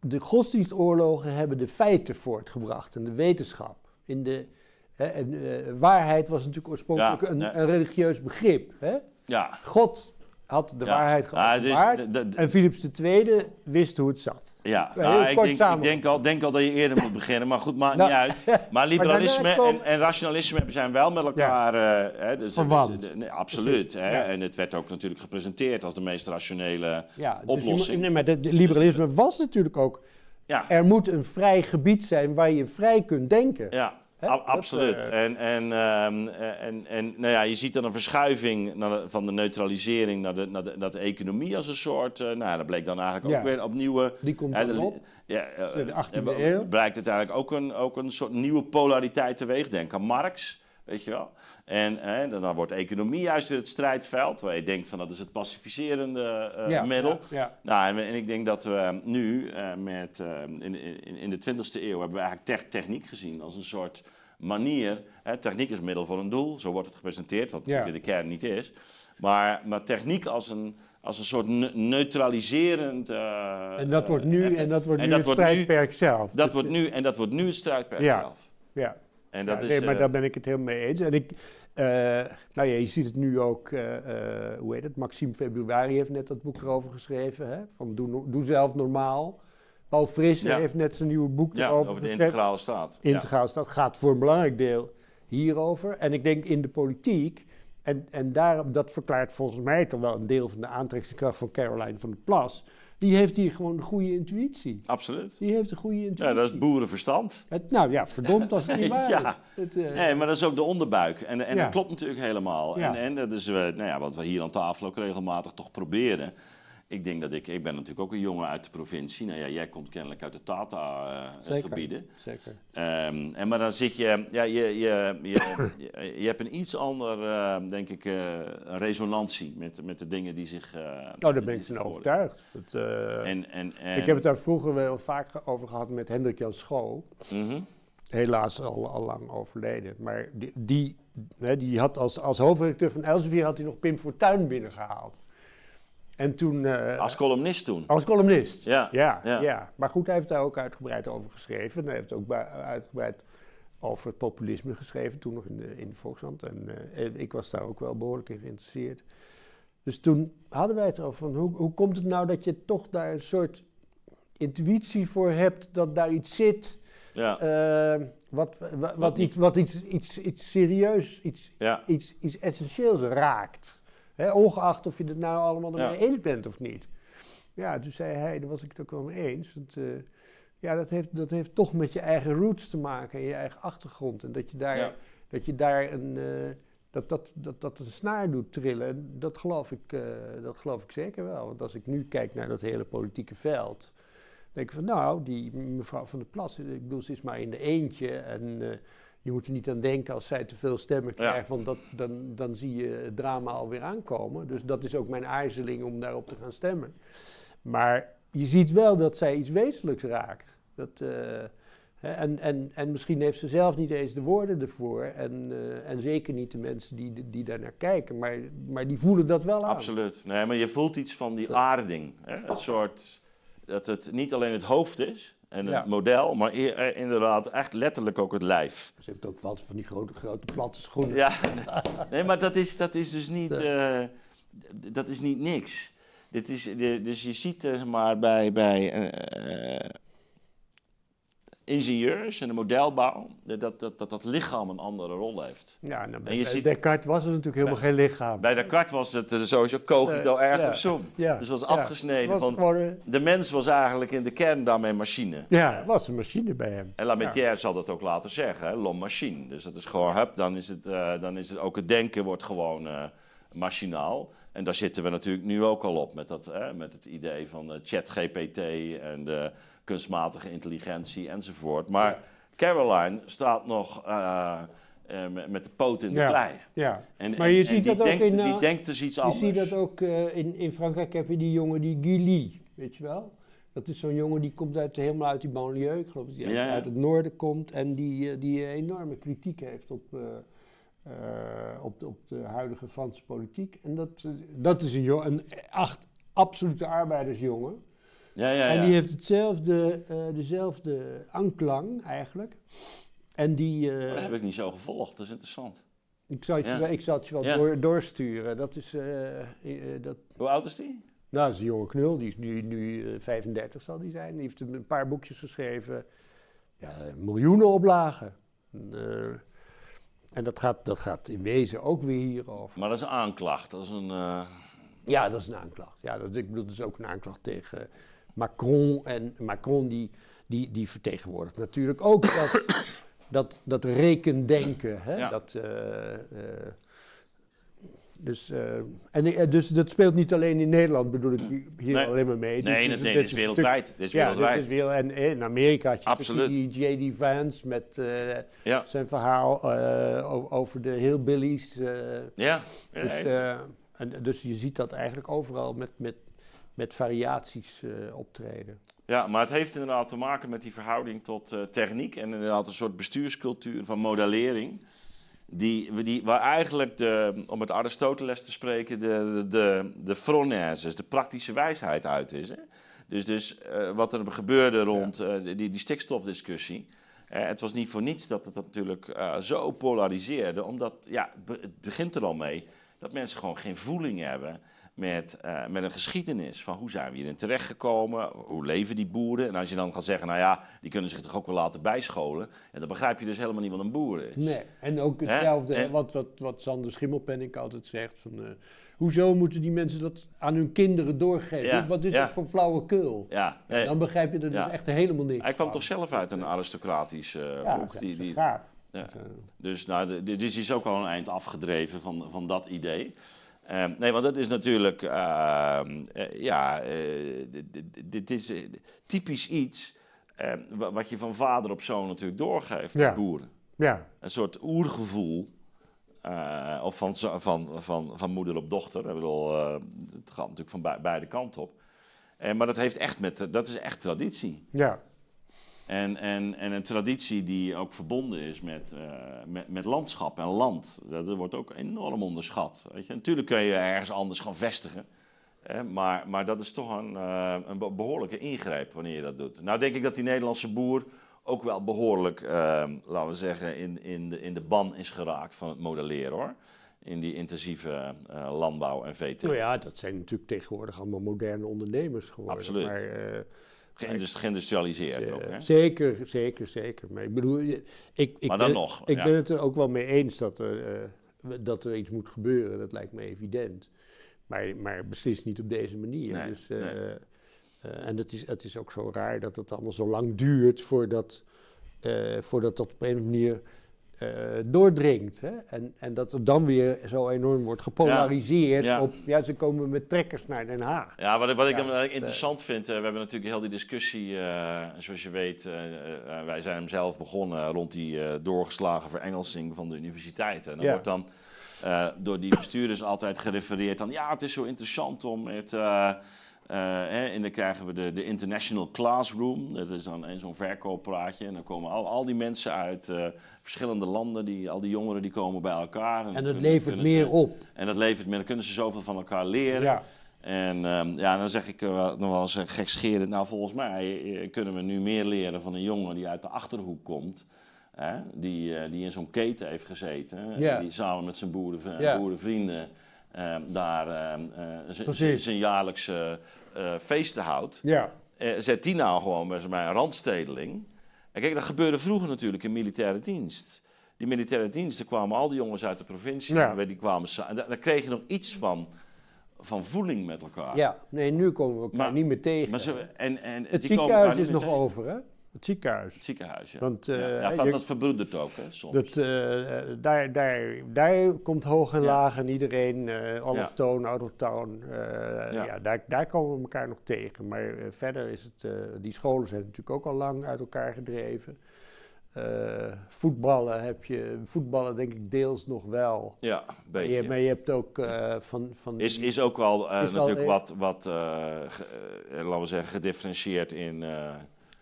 De godsdienstoorlogen hebben de feiten voortgebracht en de wetenschap. In de, hè, en, eh, waarheid was natuurlijk oorspronkelijk Ja, een, een religieus begrip. Hè? Ja, God had de Ja. waarheid Ja, dus geopenbaard de- de- en Philips II wist hoe het zat. ja. Nou, ik, denk, ik denk, al, denk al dat je eerder moet beginnen, maar goed, maakt Nou, niet uit. *laughs* Maar liberalisme en, en rationalisme zijn wel met elkaar... eh, hè, dus, dus- nee, absoluut. Hè? Ja. En het werd ook natuurlijk gepresenteerd als de meest rationele Ja, dus moet- oplossing. nee, maar de, de liberalisme was natuurlijk ook... ja. Er moet een vrij gebied zijn waar je vrij kunt denken. Ja, Hè? Dat, absoluut. eh, En, en, ehm, en, en nou ja, je ziet dan een verschuiving naar van de neutralisering naar de, naar, de, naar de economie als een soort. eh, nou, dat bleek dan eigenlijk ook weer opnieuw. Die komt de- op. Ja, eh, de 18e eh, eeuw. Blijkt het eigenlijk ook een, ook een soort nieuwe polariteit teweeg. Denk aan Marx, weet je wel. En eh, dan, wordt economie juist weer het strijdveld, waar je denkt van dat is het pacificerende eh, Ja, middel. ja, ja. Nou, en, en ik denk dat we nu, eh, met, eh, in, in, in de 20e eeuw, hebben we eigenlijk tech- techniek gezien als een soort manier. Hè, techniek is middel voor een doel, zo wordt het gepresenteerd, wat natuurlijk de kern niet is. Maar, maar techniek als een, als een soort ne- neutraliserend. eh, En dat wordt nu, effect. en dat wordt En nu dat het nu- strijdperk zelf. Dat Dus, wordt nu, en dat wordt nu het strijdperk Ja. zelf. Ja, En dat ja, is, nee, maar eh, daar ben ik het helemaal mee eens. En ik, eh, nou ja, je ziet het nu ook, eh, hoe heet het? Maxime Februari heeft net dat boek erover geschreven, hè? van Doe, no- doe zelf normaal. Paul Frisse Ja. heeft net zijn nieuwe boek ja, erover over de geschreven. integrale staat. Ja. Integraal staat gaat voor een belangrijk deel hierover. En ik denk in de politiek, en, en daar, dat verklaart volgens mij toch wel een deel van de aantrekkingskracht van Caroline van der Plas. Die heeft hier gewoon een goede intuïtie. Absoluut. Die heeft een goede intuïtie. Ja, dat is boerenverstand. Het, nou ja, verdomd als het niet *laughs* waar Ja. is. Het, eh, Nee, maar dat is ook de onderbuik. En, en Ja. dat klopt natuurlijk helemaal. Ja. En, en dat is eh, nou ja, wat we hier aan tafel ook regelmatig toch proberen. Ik denk dat ik, ik ben natuurlijk ook een jongen uit de provincie. Nou ja, jij komt kennelijk uit de Zeker. Tata-gebieden. Zeker. Ehm, en maar dan zit je, ja, je, je, je, je, hebt een iets ander, eh, denk ik, eh, resonantie met, met de dingen die zich. eh Nou, daar ben ik van overtuigd. Het, eh, En, en, en, ik heb het daar vroeger wel vaak over gehad met Hendrik Jan Schoo. Mhm. Helaas al, al lang overleden. Maar die, die, hè, die had als, als hoofdredacteur van Elsevier had hij nog Pim Fortuyn binnengehaald. En toen... eh, Als columnist toen. als columnist. Ja, Ja, ja. ja. Maar goed, hij heeft daar ook uitgebreid over geschreven. En hij heeft ook uitgebreid over het populisme geschreven, toen nog in de, in de Volkshand. En eh, en ik was daar ook wel behoorlijk in geïnteresseerd. Dus toen hadden wij het erover van, hoe, hoe komt het nou dat je toch daar een soort intuïtie voor hebt, dat daar iets zit... Ja, eh, wat, wat, iets, wat iets, iets, iets serieus, iets, ja. iets, iets essentieels raakt. Ongeacht of je het nou allemaal Ja. ermee eens bent of niet. Ja, toen zei hij, daar was ik het ook wel mee eens. Want, eh, ja, dat heeft, dat heeft toch met je eigen roots te maken en je eigen achtergrond. En dat je daar, Ja. dat, je daar een, eh, dat, dat, dat, dat een snaar doet trillen. En dat geloof, ik, eh, dat geloof ik zeker wel. Want als ik nu kijk naar dat hele politieke veld, denk ik van nou, die mevrouw van der Plas, ik bedoel, ze is maar in de eentje. En je moet er niet aan denken als zij te veel stemmen Ja. krijgt, want dat, dan, dan zie je het drama alweer aankomen. Dus dat is ook mijn aarzeling om daarop te gaan stemmen. Maar je ziet wel dat zij iets wezenlijks raakt. Dat, eh, en, en, en misschien heeft ze zelf niet eens de woorden ervoor. En, eh, en zeker niet de mensen die, die daar naar kijken. Maar, maar die voelen dat wel aan. Absoluut. Nee, maar je voelt iets van die aarding. Hè? Een soort, dat het niet alleen het hoofd is en het Ja. model, maar e- eh, inderdaad echt letterlijk ook het lijf. Ze heeft ook wat van die grote, grote platte schoenen. Ja, *laughs* nee, maar dat is, dat is dus niet, eh, dat is niet niks. Dit is, de- dus je ziet eh, maar bij, bij ingenieurs en de modelbouw, dat dat, dat dat lichaam een andere rol heeft. Ja, nou, En bij, je bij ziet- Descartes was er natuurlijk helemaal geen lichaam. Bij Descartes was het eh, sowieso cogito Eh, ergo ja. sum. Ja, Dus was afgesneden Was van... eh, De mens was eigenlijk in de kern daarmee machine. ja, was een machine bij hem. En Lametrière zal dat ook later zeggen, l'homme machine. Dus dat is gewoon, hup, dan is het, dan is het ook het denken wordt gewoon machinaal. En daar zitten we natuurlijk nu ook al op met, dat, met het idee van ChatGPT en de kunstmatige intelligentie enzovoort. Maar Caroline staat nog eh, eh, met- de poot in de Ja. klei. Ja. En, Maar je en- ziet en die dat ook denkt, in, Die eh, denkt dus iets Je anders. ziet dat ook in, in Frankrijk heb je die jongen die Guilly, weet je wel? Dat is zo'n jongen die komt uit, helemaal uit die banlieue, ik geloof dat hij uit, Ja, ja. uit het noorden komt en die, die enorme kritiek heeft op, op, de, op de huidige Franse politiek. En dat, dat is een, een echt absolute arbeidersjongen. Ja, ja, ja. En die heeft hetzelfde, eh, dezelfde anklang eigenlijk. En die, eh, Dat heb ik niet zo gevolgd, dat is interessant. ik, zal het je, Ja. wel- ik zal het je wel Ja. door, doorsturen. Dat is, eh, dat, Hoe oud is die? nou, dat is een jonge knul, die is nu, nu eh, 35 zal die zijn. Die heeft een paar boekjes geschreven. Ja, miljoenen oplagen. En, en dat, gaat, dat gaat in wezen ook weer hierover. Maar dat is een aanklacht, dat is een... Ja, dat is een aanklacht. Ja, dat, ik bedoel, dat is ook een aanklacht tegen Macron. En Macron die, die, die vertegenwoordigt natuurlijk ook dat, *coughs* dat, dat rekendenken. Hè? Ja. Dat, eh, eh, dus, eh, en, dus dat speelt niet alleen in Nederland, bedoel ik hier Nee. alleen maar mee. nee, dat, nee, dit dit is wereldwijd. Dit is Ja, wereldwijd. dit is weer, en in Amerika had je die J.D. Vance met Ja, zijn verhaal over de hillbillies. ja. dus, en, dus je ziet dat eigenlijk overal met, met, met variaties eh, optreden. Ja, maar het heeft inderdaad te maken met die verhouding tot uh, techniek en inderdaad een soort bestuurscultuur van modellering. Die, die, waar eigenlijk, de, om met Aristoteles te spreken, de, de, de phronesis, de praktische wijsheid uit is. Hè? Dus, dus uh, wat er gebeurde rond die, die stikstofdiscussie. Uh, het was niet voor niets dat het dat natuurlijk zo polariseerde, omdat ja, het begint er al mee dat mensen gewoon geen voeling hebben met, uh, met een geschiedenis van hoe zijn we hierin terechtgekomen, hoe leven die boeren. En als je dan gaat zeggen, nou ja, die kunnen zich toch ook wel laten bijscholen. En dan begrijp je dus helemaal niet wat een boer is. Nee, en ook hetzelfde, en, wat, wat, wat Sander Schimmelpenning altijd zegt, van... Uh, hoezo moeten die mensen dat aan hun kinderen doorgeven? Ja, wat is ja. dat voor flauwekul? Ja, nee, dan begrijp je er dus echt helemaal niks Hij kwam van. toch zelf uit een aristocratisch uh, ja, boek. Die, die, gaaf. Ja. Dus nou, dit is ook al een eind afgedreven van, van dat idee. Uh, nee, want dat is natuurlijk, uh, uh, ja, dit is typisch iets ehm, wat je van vader op zoon natuurlijk doorgeeft ja. aan boeren. Ja. Een soort oergevoel, eh, of van, van, van, van moeder op dochter. Ik bedoel, het gaat natuurlijk van beide kanten op. maar dat, heeft echt met, dat is echt traditie. Ja. En, en, en een traditie die ook verbonden is met, uh, met, met, landschap en land. Dat wordt ook enorm onderschat. Weet je? Natuurlijk kun je ergens anders gaan vestigen. Hè? Maar, maar dat is toch een, uh, een behoorlijke ingreep wanneer je dat doet. Nou denk ik dat die Nederlandse boer ook wel behoorlijk, uh, laten we zeggen, in, in, de, in de ban is geraakt van het modelleren hoor. In die intensieve landbouw en veeteelt. Nou ja, dat zijn natuurlijk tegenwoordig allemaal moderne ondernemers geworden. Absoluut. Maar, geïndustrialiseerd ook. Hè? Zeker, zeker, zeker. Maar ik bedoel, ik, ik, maar dan ben, nog. Ik ben het er ook wel mee eens dat er, uh, dat er iets moet gebeuren. Dat lijkt me evident. Maar, maar beslist niet op deze manier. Nee, dus, uh, nee. uh, en het is, het is ook zo raar dat het allemaal zo lang duurt voordat, voordat dat op een of andere manier uh, doordringt. Hè? En, en dat er dan weer zo enorm wordt gepolariseerd ja, ja. op... Ja, ze komen met trekkers naar Den Haag. Ja, wat, wat ik ja, interessant vind... Uh, we hebben natuurlijk heel die discussie... Uh, zoals je weet, wij zijn hem zelf begonnen... rond die doorgeslagen verengelsing van de universiteiten. En dan wordt dan door die bestuurders altijd gerefereerd aan... ja, het is zo interessant om met... Uh, hè, en dan krijgen we de, de International Classroom. Dat is dan zo'n verkooppraatje. En dan komen al, al die mensen uit uh, verschillende landen, die, al die jongeren die komen bij elkaar. En, en dat levert meer ze, op. En dat levert meer, dan kunnen ze zoveel van elkaar leren. Ja. En um, ja, dan zeg ik uh, nog wel eens gekscherend, nou volgens mij kunnen we nu meer leren van een jongen die uit de Achterhoek komt. Die, die in zo'n keten heeft gezeten. Ja. Die samen met zijn boeren, ja. boerenvrienden um, daar um, zijn jaarlijkse uh, feesten houdt, ja. uh, zet die nou gewoon bij een randstedeling. En kijk, dat gebeurde vroeger natuurlijk in militaire dienst. Die militaire diensten kwamen al die jongens uit de provincie, ja. die kwamen en daar, daar kreeg je nog iets van, van voeling met elkaar. Ja, nee, nu komen we elkaar maar, niet meer tegen. Maar ze, en, en, het ziekenhuis is nog tegen. over, hè? Het ziekenhuis. Het ziekenhuis, ja. Want, uh, ja, ja, dat verbroedert ook, hè, soms. Dat, uh, daar, daar, daar komt hoog en laag en iedereen, uh, allochtoon, autochtoon, ja. ja. daar, daar komen we elkaar nog tegen. Maar verder is het, die scholen zijn natuurlijk ook al lang uit elkaar gedreven. voetballen heb je, voetballen denk ik deels nog wel. Ja, een beetje. Maar je, maar je hebt ook van... van is, is ook wel natuurlijk wat, wat laten we zeggen, gedifferentieerd in...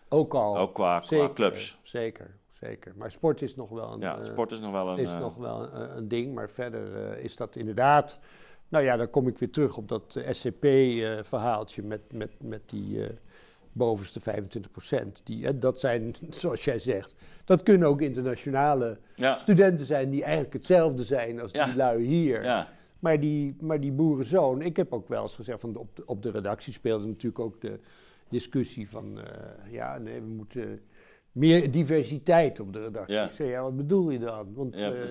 Ook al. Ook qua, zeker, qua clubs. Zeker, zeker. Maar sport is nog wel een, ja, sport is nog wel een, is uh, nog wel een, een, ding. Maar verder is dat inderdaad... Nou ja, dan kom ik weer terug op dat SCP-verhaaltje met, met, met die bovenste 25 procent. Dat zijn, *laughs* zoals jij zegt, dat kunnen ook internationale ja. studenten zijn... die eigenlijk hetzelfde zijn als ja. die lui hier. Ja. Maar die, maar die boerenzoon, ik heb ook wel eens gezegd... Van op, de, op de redactie speelde natuurlijk ook de discussie van, uh, ja, nee, we moeten meer diversiteit op de redactie. Ja. Ik zei, ja, wat bedoel je dan? Want ja, uh,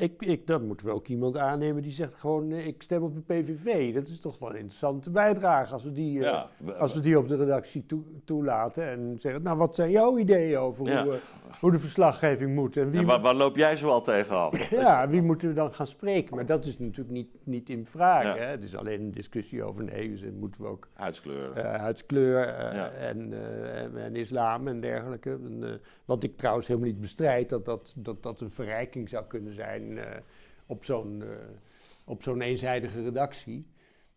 ik, ik, dan moeten we ook iemand aannemen die zegt gewoon, uh, ik stem op de PVV. Dat is toch wel een interessante bijdrage als we die, ja, als we die op de redactie toe, toelaten. En zeggen, nou, wat zijn jouw ideeën over hoe, hoe de verslaggeving moet? En wie waar, waar, loop jij zoal tegenaan? *laughs* ja, wie moeten we dan gaan spreken? Maar dat is natuurlijk niet, niet in vraag. Hè? Het is alleen een discussie over, nee, dus moeten we ook... *laughs* Huidskleur. Uh, huidskleur en, en, islam en dergelijke. En, wat ik trouwens helemaal niet bestrijd, dat dat, dat, dat een verrijking zou kunnen zijn op zo'n op zo'n eenzijdige redactie.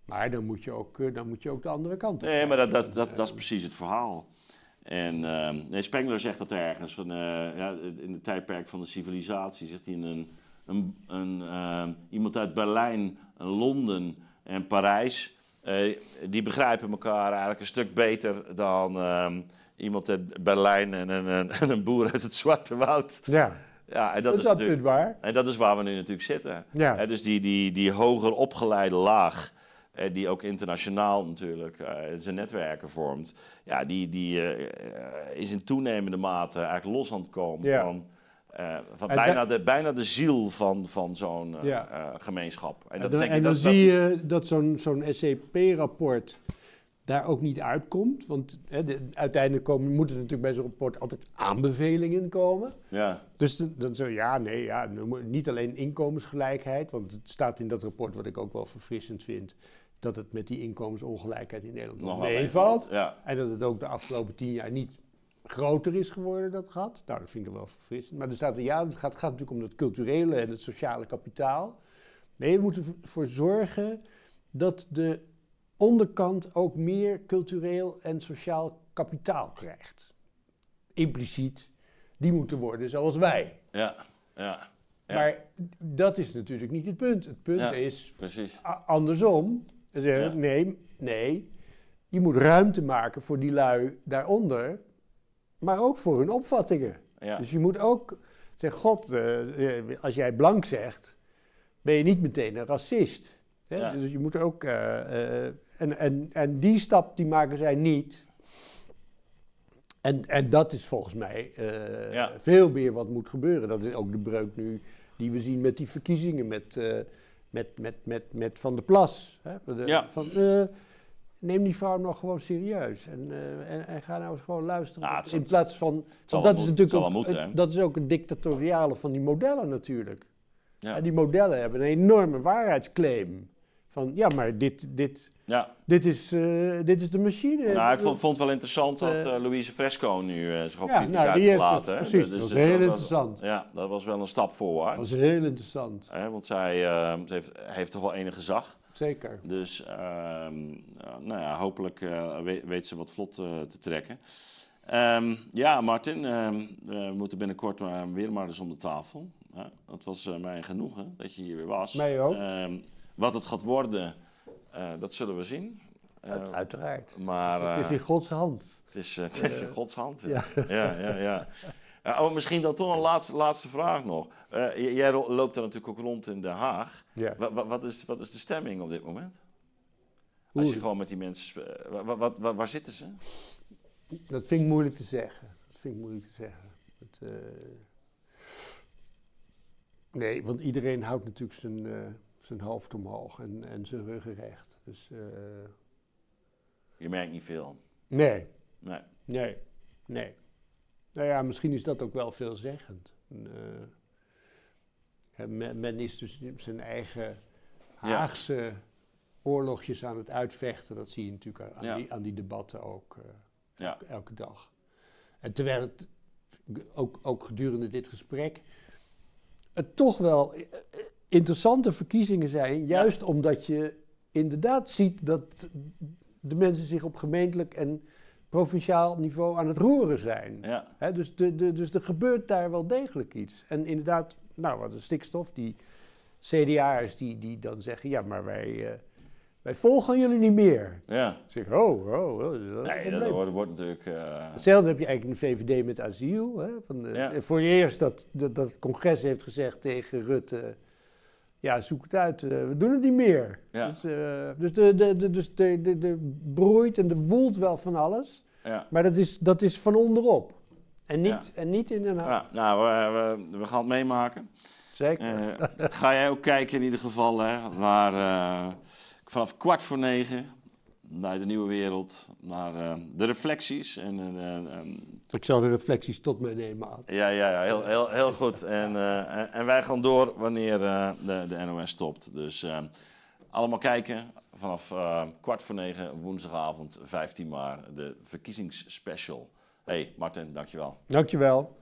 Maar dan moet je ook, eh, dan moet je ook de andere kant op. Nee, maar dat, dat, dat, dat is precies het verhaal. En ehm, nee, Spengler zegt dat ergens, van, eh, ja, in het tijdperk van de civilisatie, zegt hij een, een, een, ehm, iemand uit Berlijn, Londen en Parijs, eh, die begrijpen elkaar eigenlijk een stuk beter dan ehm, iemand uit Berlijn en een, een, en *laughs* een boer uit het Zwarte Woud. Ja, Ja, en dat, dat, is absoluut waar. en dat is waar we nu natuurlijk zitten. Ja. Hè, dus die, die, die hoger opgeleide laag, die ook internationaal natuurlijk eh, zijn netwerken vormt, ja, die, die eh, eh, is in toenemende mate eigenlijk los aan het komen Ja. van, van bijna, de, bijna de ziel van, van zo'n Ja. gemeenschap. En En dat dan, denk ik, en dan dat- zie je dat zo'n zo'n SCP-rapport daar ook niet uitkomt. Want hè, de- uiteindelijk komen, moeten natuurlijk bij zo'n rapport altijd aanbevelingen komen. Ja, Dus dan, dan zo, ja, nee, ja, niet alleen inkomensgelijkheid, want het staat in dat rapport, wat ik ook wel verfrissend vind, dat het met die inkomensongelijkheid in Nederland nog meevalt. Ja, En dat het ook de afgelopen tien jaar niet groter is geworden, dat gat. Nou, dat vind ik wel verfrissend. Maar er staat er, ja, het gaat, gaat natuurlijk om het culturele en het sociale kapitaal. Nee, we moeten ervoor zorgen dat de onderkant ook meer cultureel en sociaal kapitaal krijgt. Impliciet, die moeten worden zoals wij. ja, ja, ja, Maar dat is natuurlijk niet het punt. Het punt Ja. is precies. andersom. Ze Zeggen, Ja. Nee, nee, je moet ruimte maken voor die lui daaronder, maar ook voor hun opvattingen. Ja, Dus je moet ook zeggen, god, eh, eh, als jij blank zegt, ben je niet meteen een racist. Hè? Ja. Dus je moet ook, eh, en, en, en die stap die maken zij niet. En, en dat is volgens mij eh, Ja. veel meer wat moet gebeuren. Dat is ook de breuk nu die we zien met die verkiezingen met, eh, met, met, met, met Van der Plas. Hè? De- Ja. van, eh, neem die vrouw nog gewoon serieus. En, en, en ga nou eens gewoon luisteren. Ja, zal- in plaats van. dat is natuurlijk ook, moeten, dat is ook het dictatoriale van die modellen natuurlijk. ja, Ja, die modellen hebben een enorme waarheidsclaim. Van ja, maar dit, dit, ja. dit, is, eh, dit is de machine. Nou, ik vond, vond het wel interessant dat Eh, eh, Louise Fresco nu zich ook Ja, kritisch nou, precies, dat was heel interessant. ja, dat was wel een stap Dat voorwaarts. is heel interessant. Hè, want zij ze heeft, heeft toch wel enige gezag. Zeker. Dus ehm, eh, nou ja, hopelijk weet, weet ze wat vlot te trekken. Ehm, ja, Martin, ehm, we moeten binnenkort maar weer maar eens om de tafel. Het was mij genoegen dat je hier weer was. Mij ook. Wat het gaat worden, eh, dat zullen we zien. Eh, Uit- uiteraard. maar het is eh, in Gods hand. het is, het is in Gods hand. Ja, ja. ja, oh, misschien dan toch een laatste, laatste vraag nog. Jij loopt daar natuurlijk ook rond in Den Haag. Ja. Wa- wa- wat, is, wat is de stemming op dit moment? Als je gewoon met die mensen... wat, wa- waar zitten ze? Dat vind ik moeilijk te zeggen. Dat vind ik moeilijk te zeggen. Het, Nee, want iedereen houdt natuurlijk zijn, zijn hoofd omhoog en, en zijn ruggen recht. Dus eh, Je merkt niet veel. nee, Nee. nee, nee. Nou ja, misschien is dat ook wel veelzeggend. En, hè, men, men is dus zijn eigen Haagse oorlogjes aan het uitvechten. Dat zie je natuurlijk aan, Ja. die, aan die debatten ook. eh, Ja. elke, elke dag. En terwijl het ook, ook gedurende dit gesprek het toch wel interessante verkiezingen zijn, juist omdat je inderdaad ziet dat de mensen zich op gemeentelijk en provinciaal niveau aan het roeren zijn. Ja. Dus, de, de, dus er gebeurt daar wel degelijk iets. En inderdaad, nou, wat de stikstof, die CDA'ers die, die dan zeggen, ja, maar wij, eh, wij volgen jullie niet meer. Ja. Zeg, oh, oh, oh, dat een Nee, dat wordt, wordt natuurlijk... eh, Hetzelfde heb je eigenlijk in de VVD met asiel. Hè? Van Ja. Voor het eerst dat, dat, dat het congres heeft gezegd tegen Rutte... Ja, zoek het uit, eh, we doen het niet meer. Ja. Dus, eh, dus de, de, de, dus de, de, de broeit en de woelt wel van alles. ja. Maar dat is, dat is van onderop. En niet, Ja. en niet in een... Ja, nou, we, we, we gaan het meemaken. Zeker. Eh, ga jij ook kijken in ieder geval, hè, naar, vanaf kwart voor negen naar de nieuwe wereld, naar de reflecties. En, Ik zal de reflecties tot mij nemen, Ad. ja, ja, ja heel, heel, heel goed. En, eh, en, wij gaan door wanneer eh, de, de NOS stopt. Dus eh, allemaal kijken vanaf kwart voor negen, woensdagavond 15 maart, de verkiezingsspecial. hey, Martin, dankjewel. Dankjewel.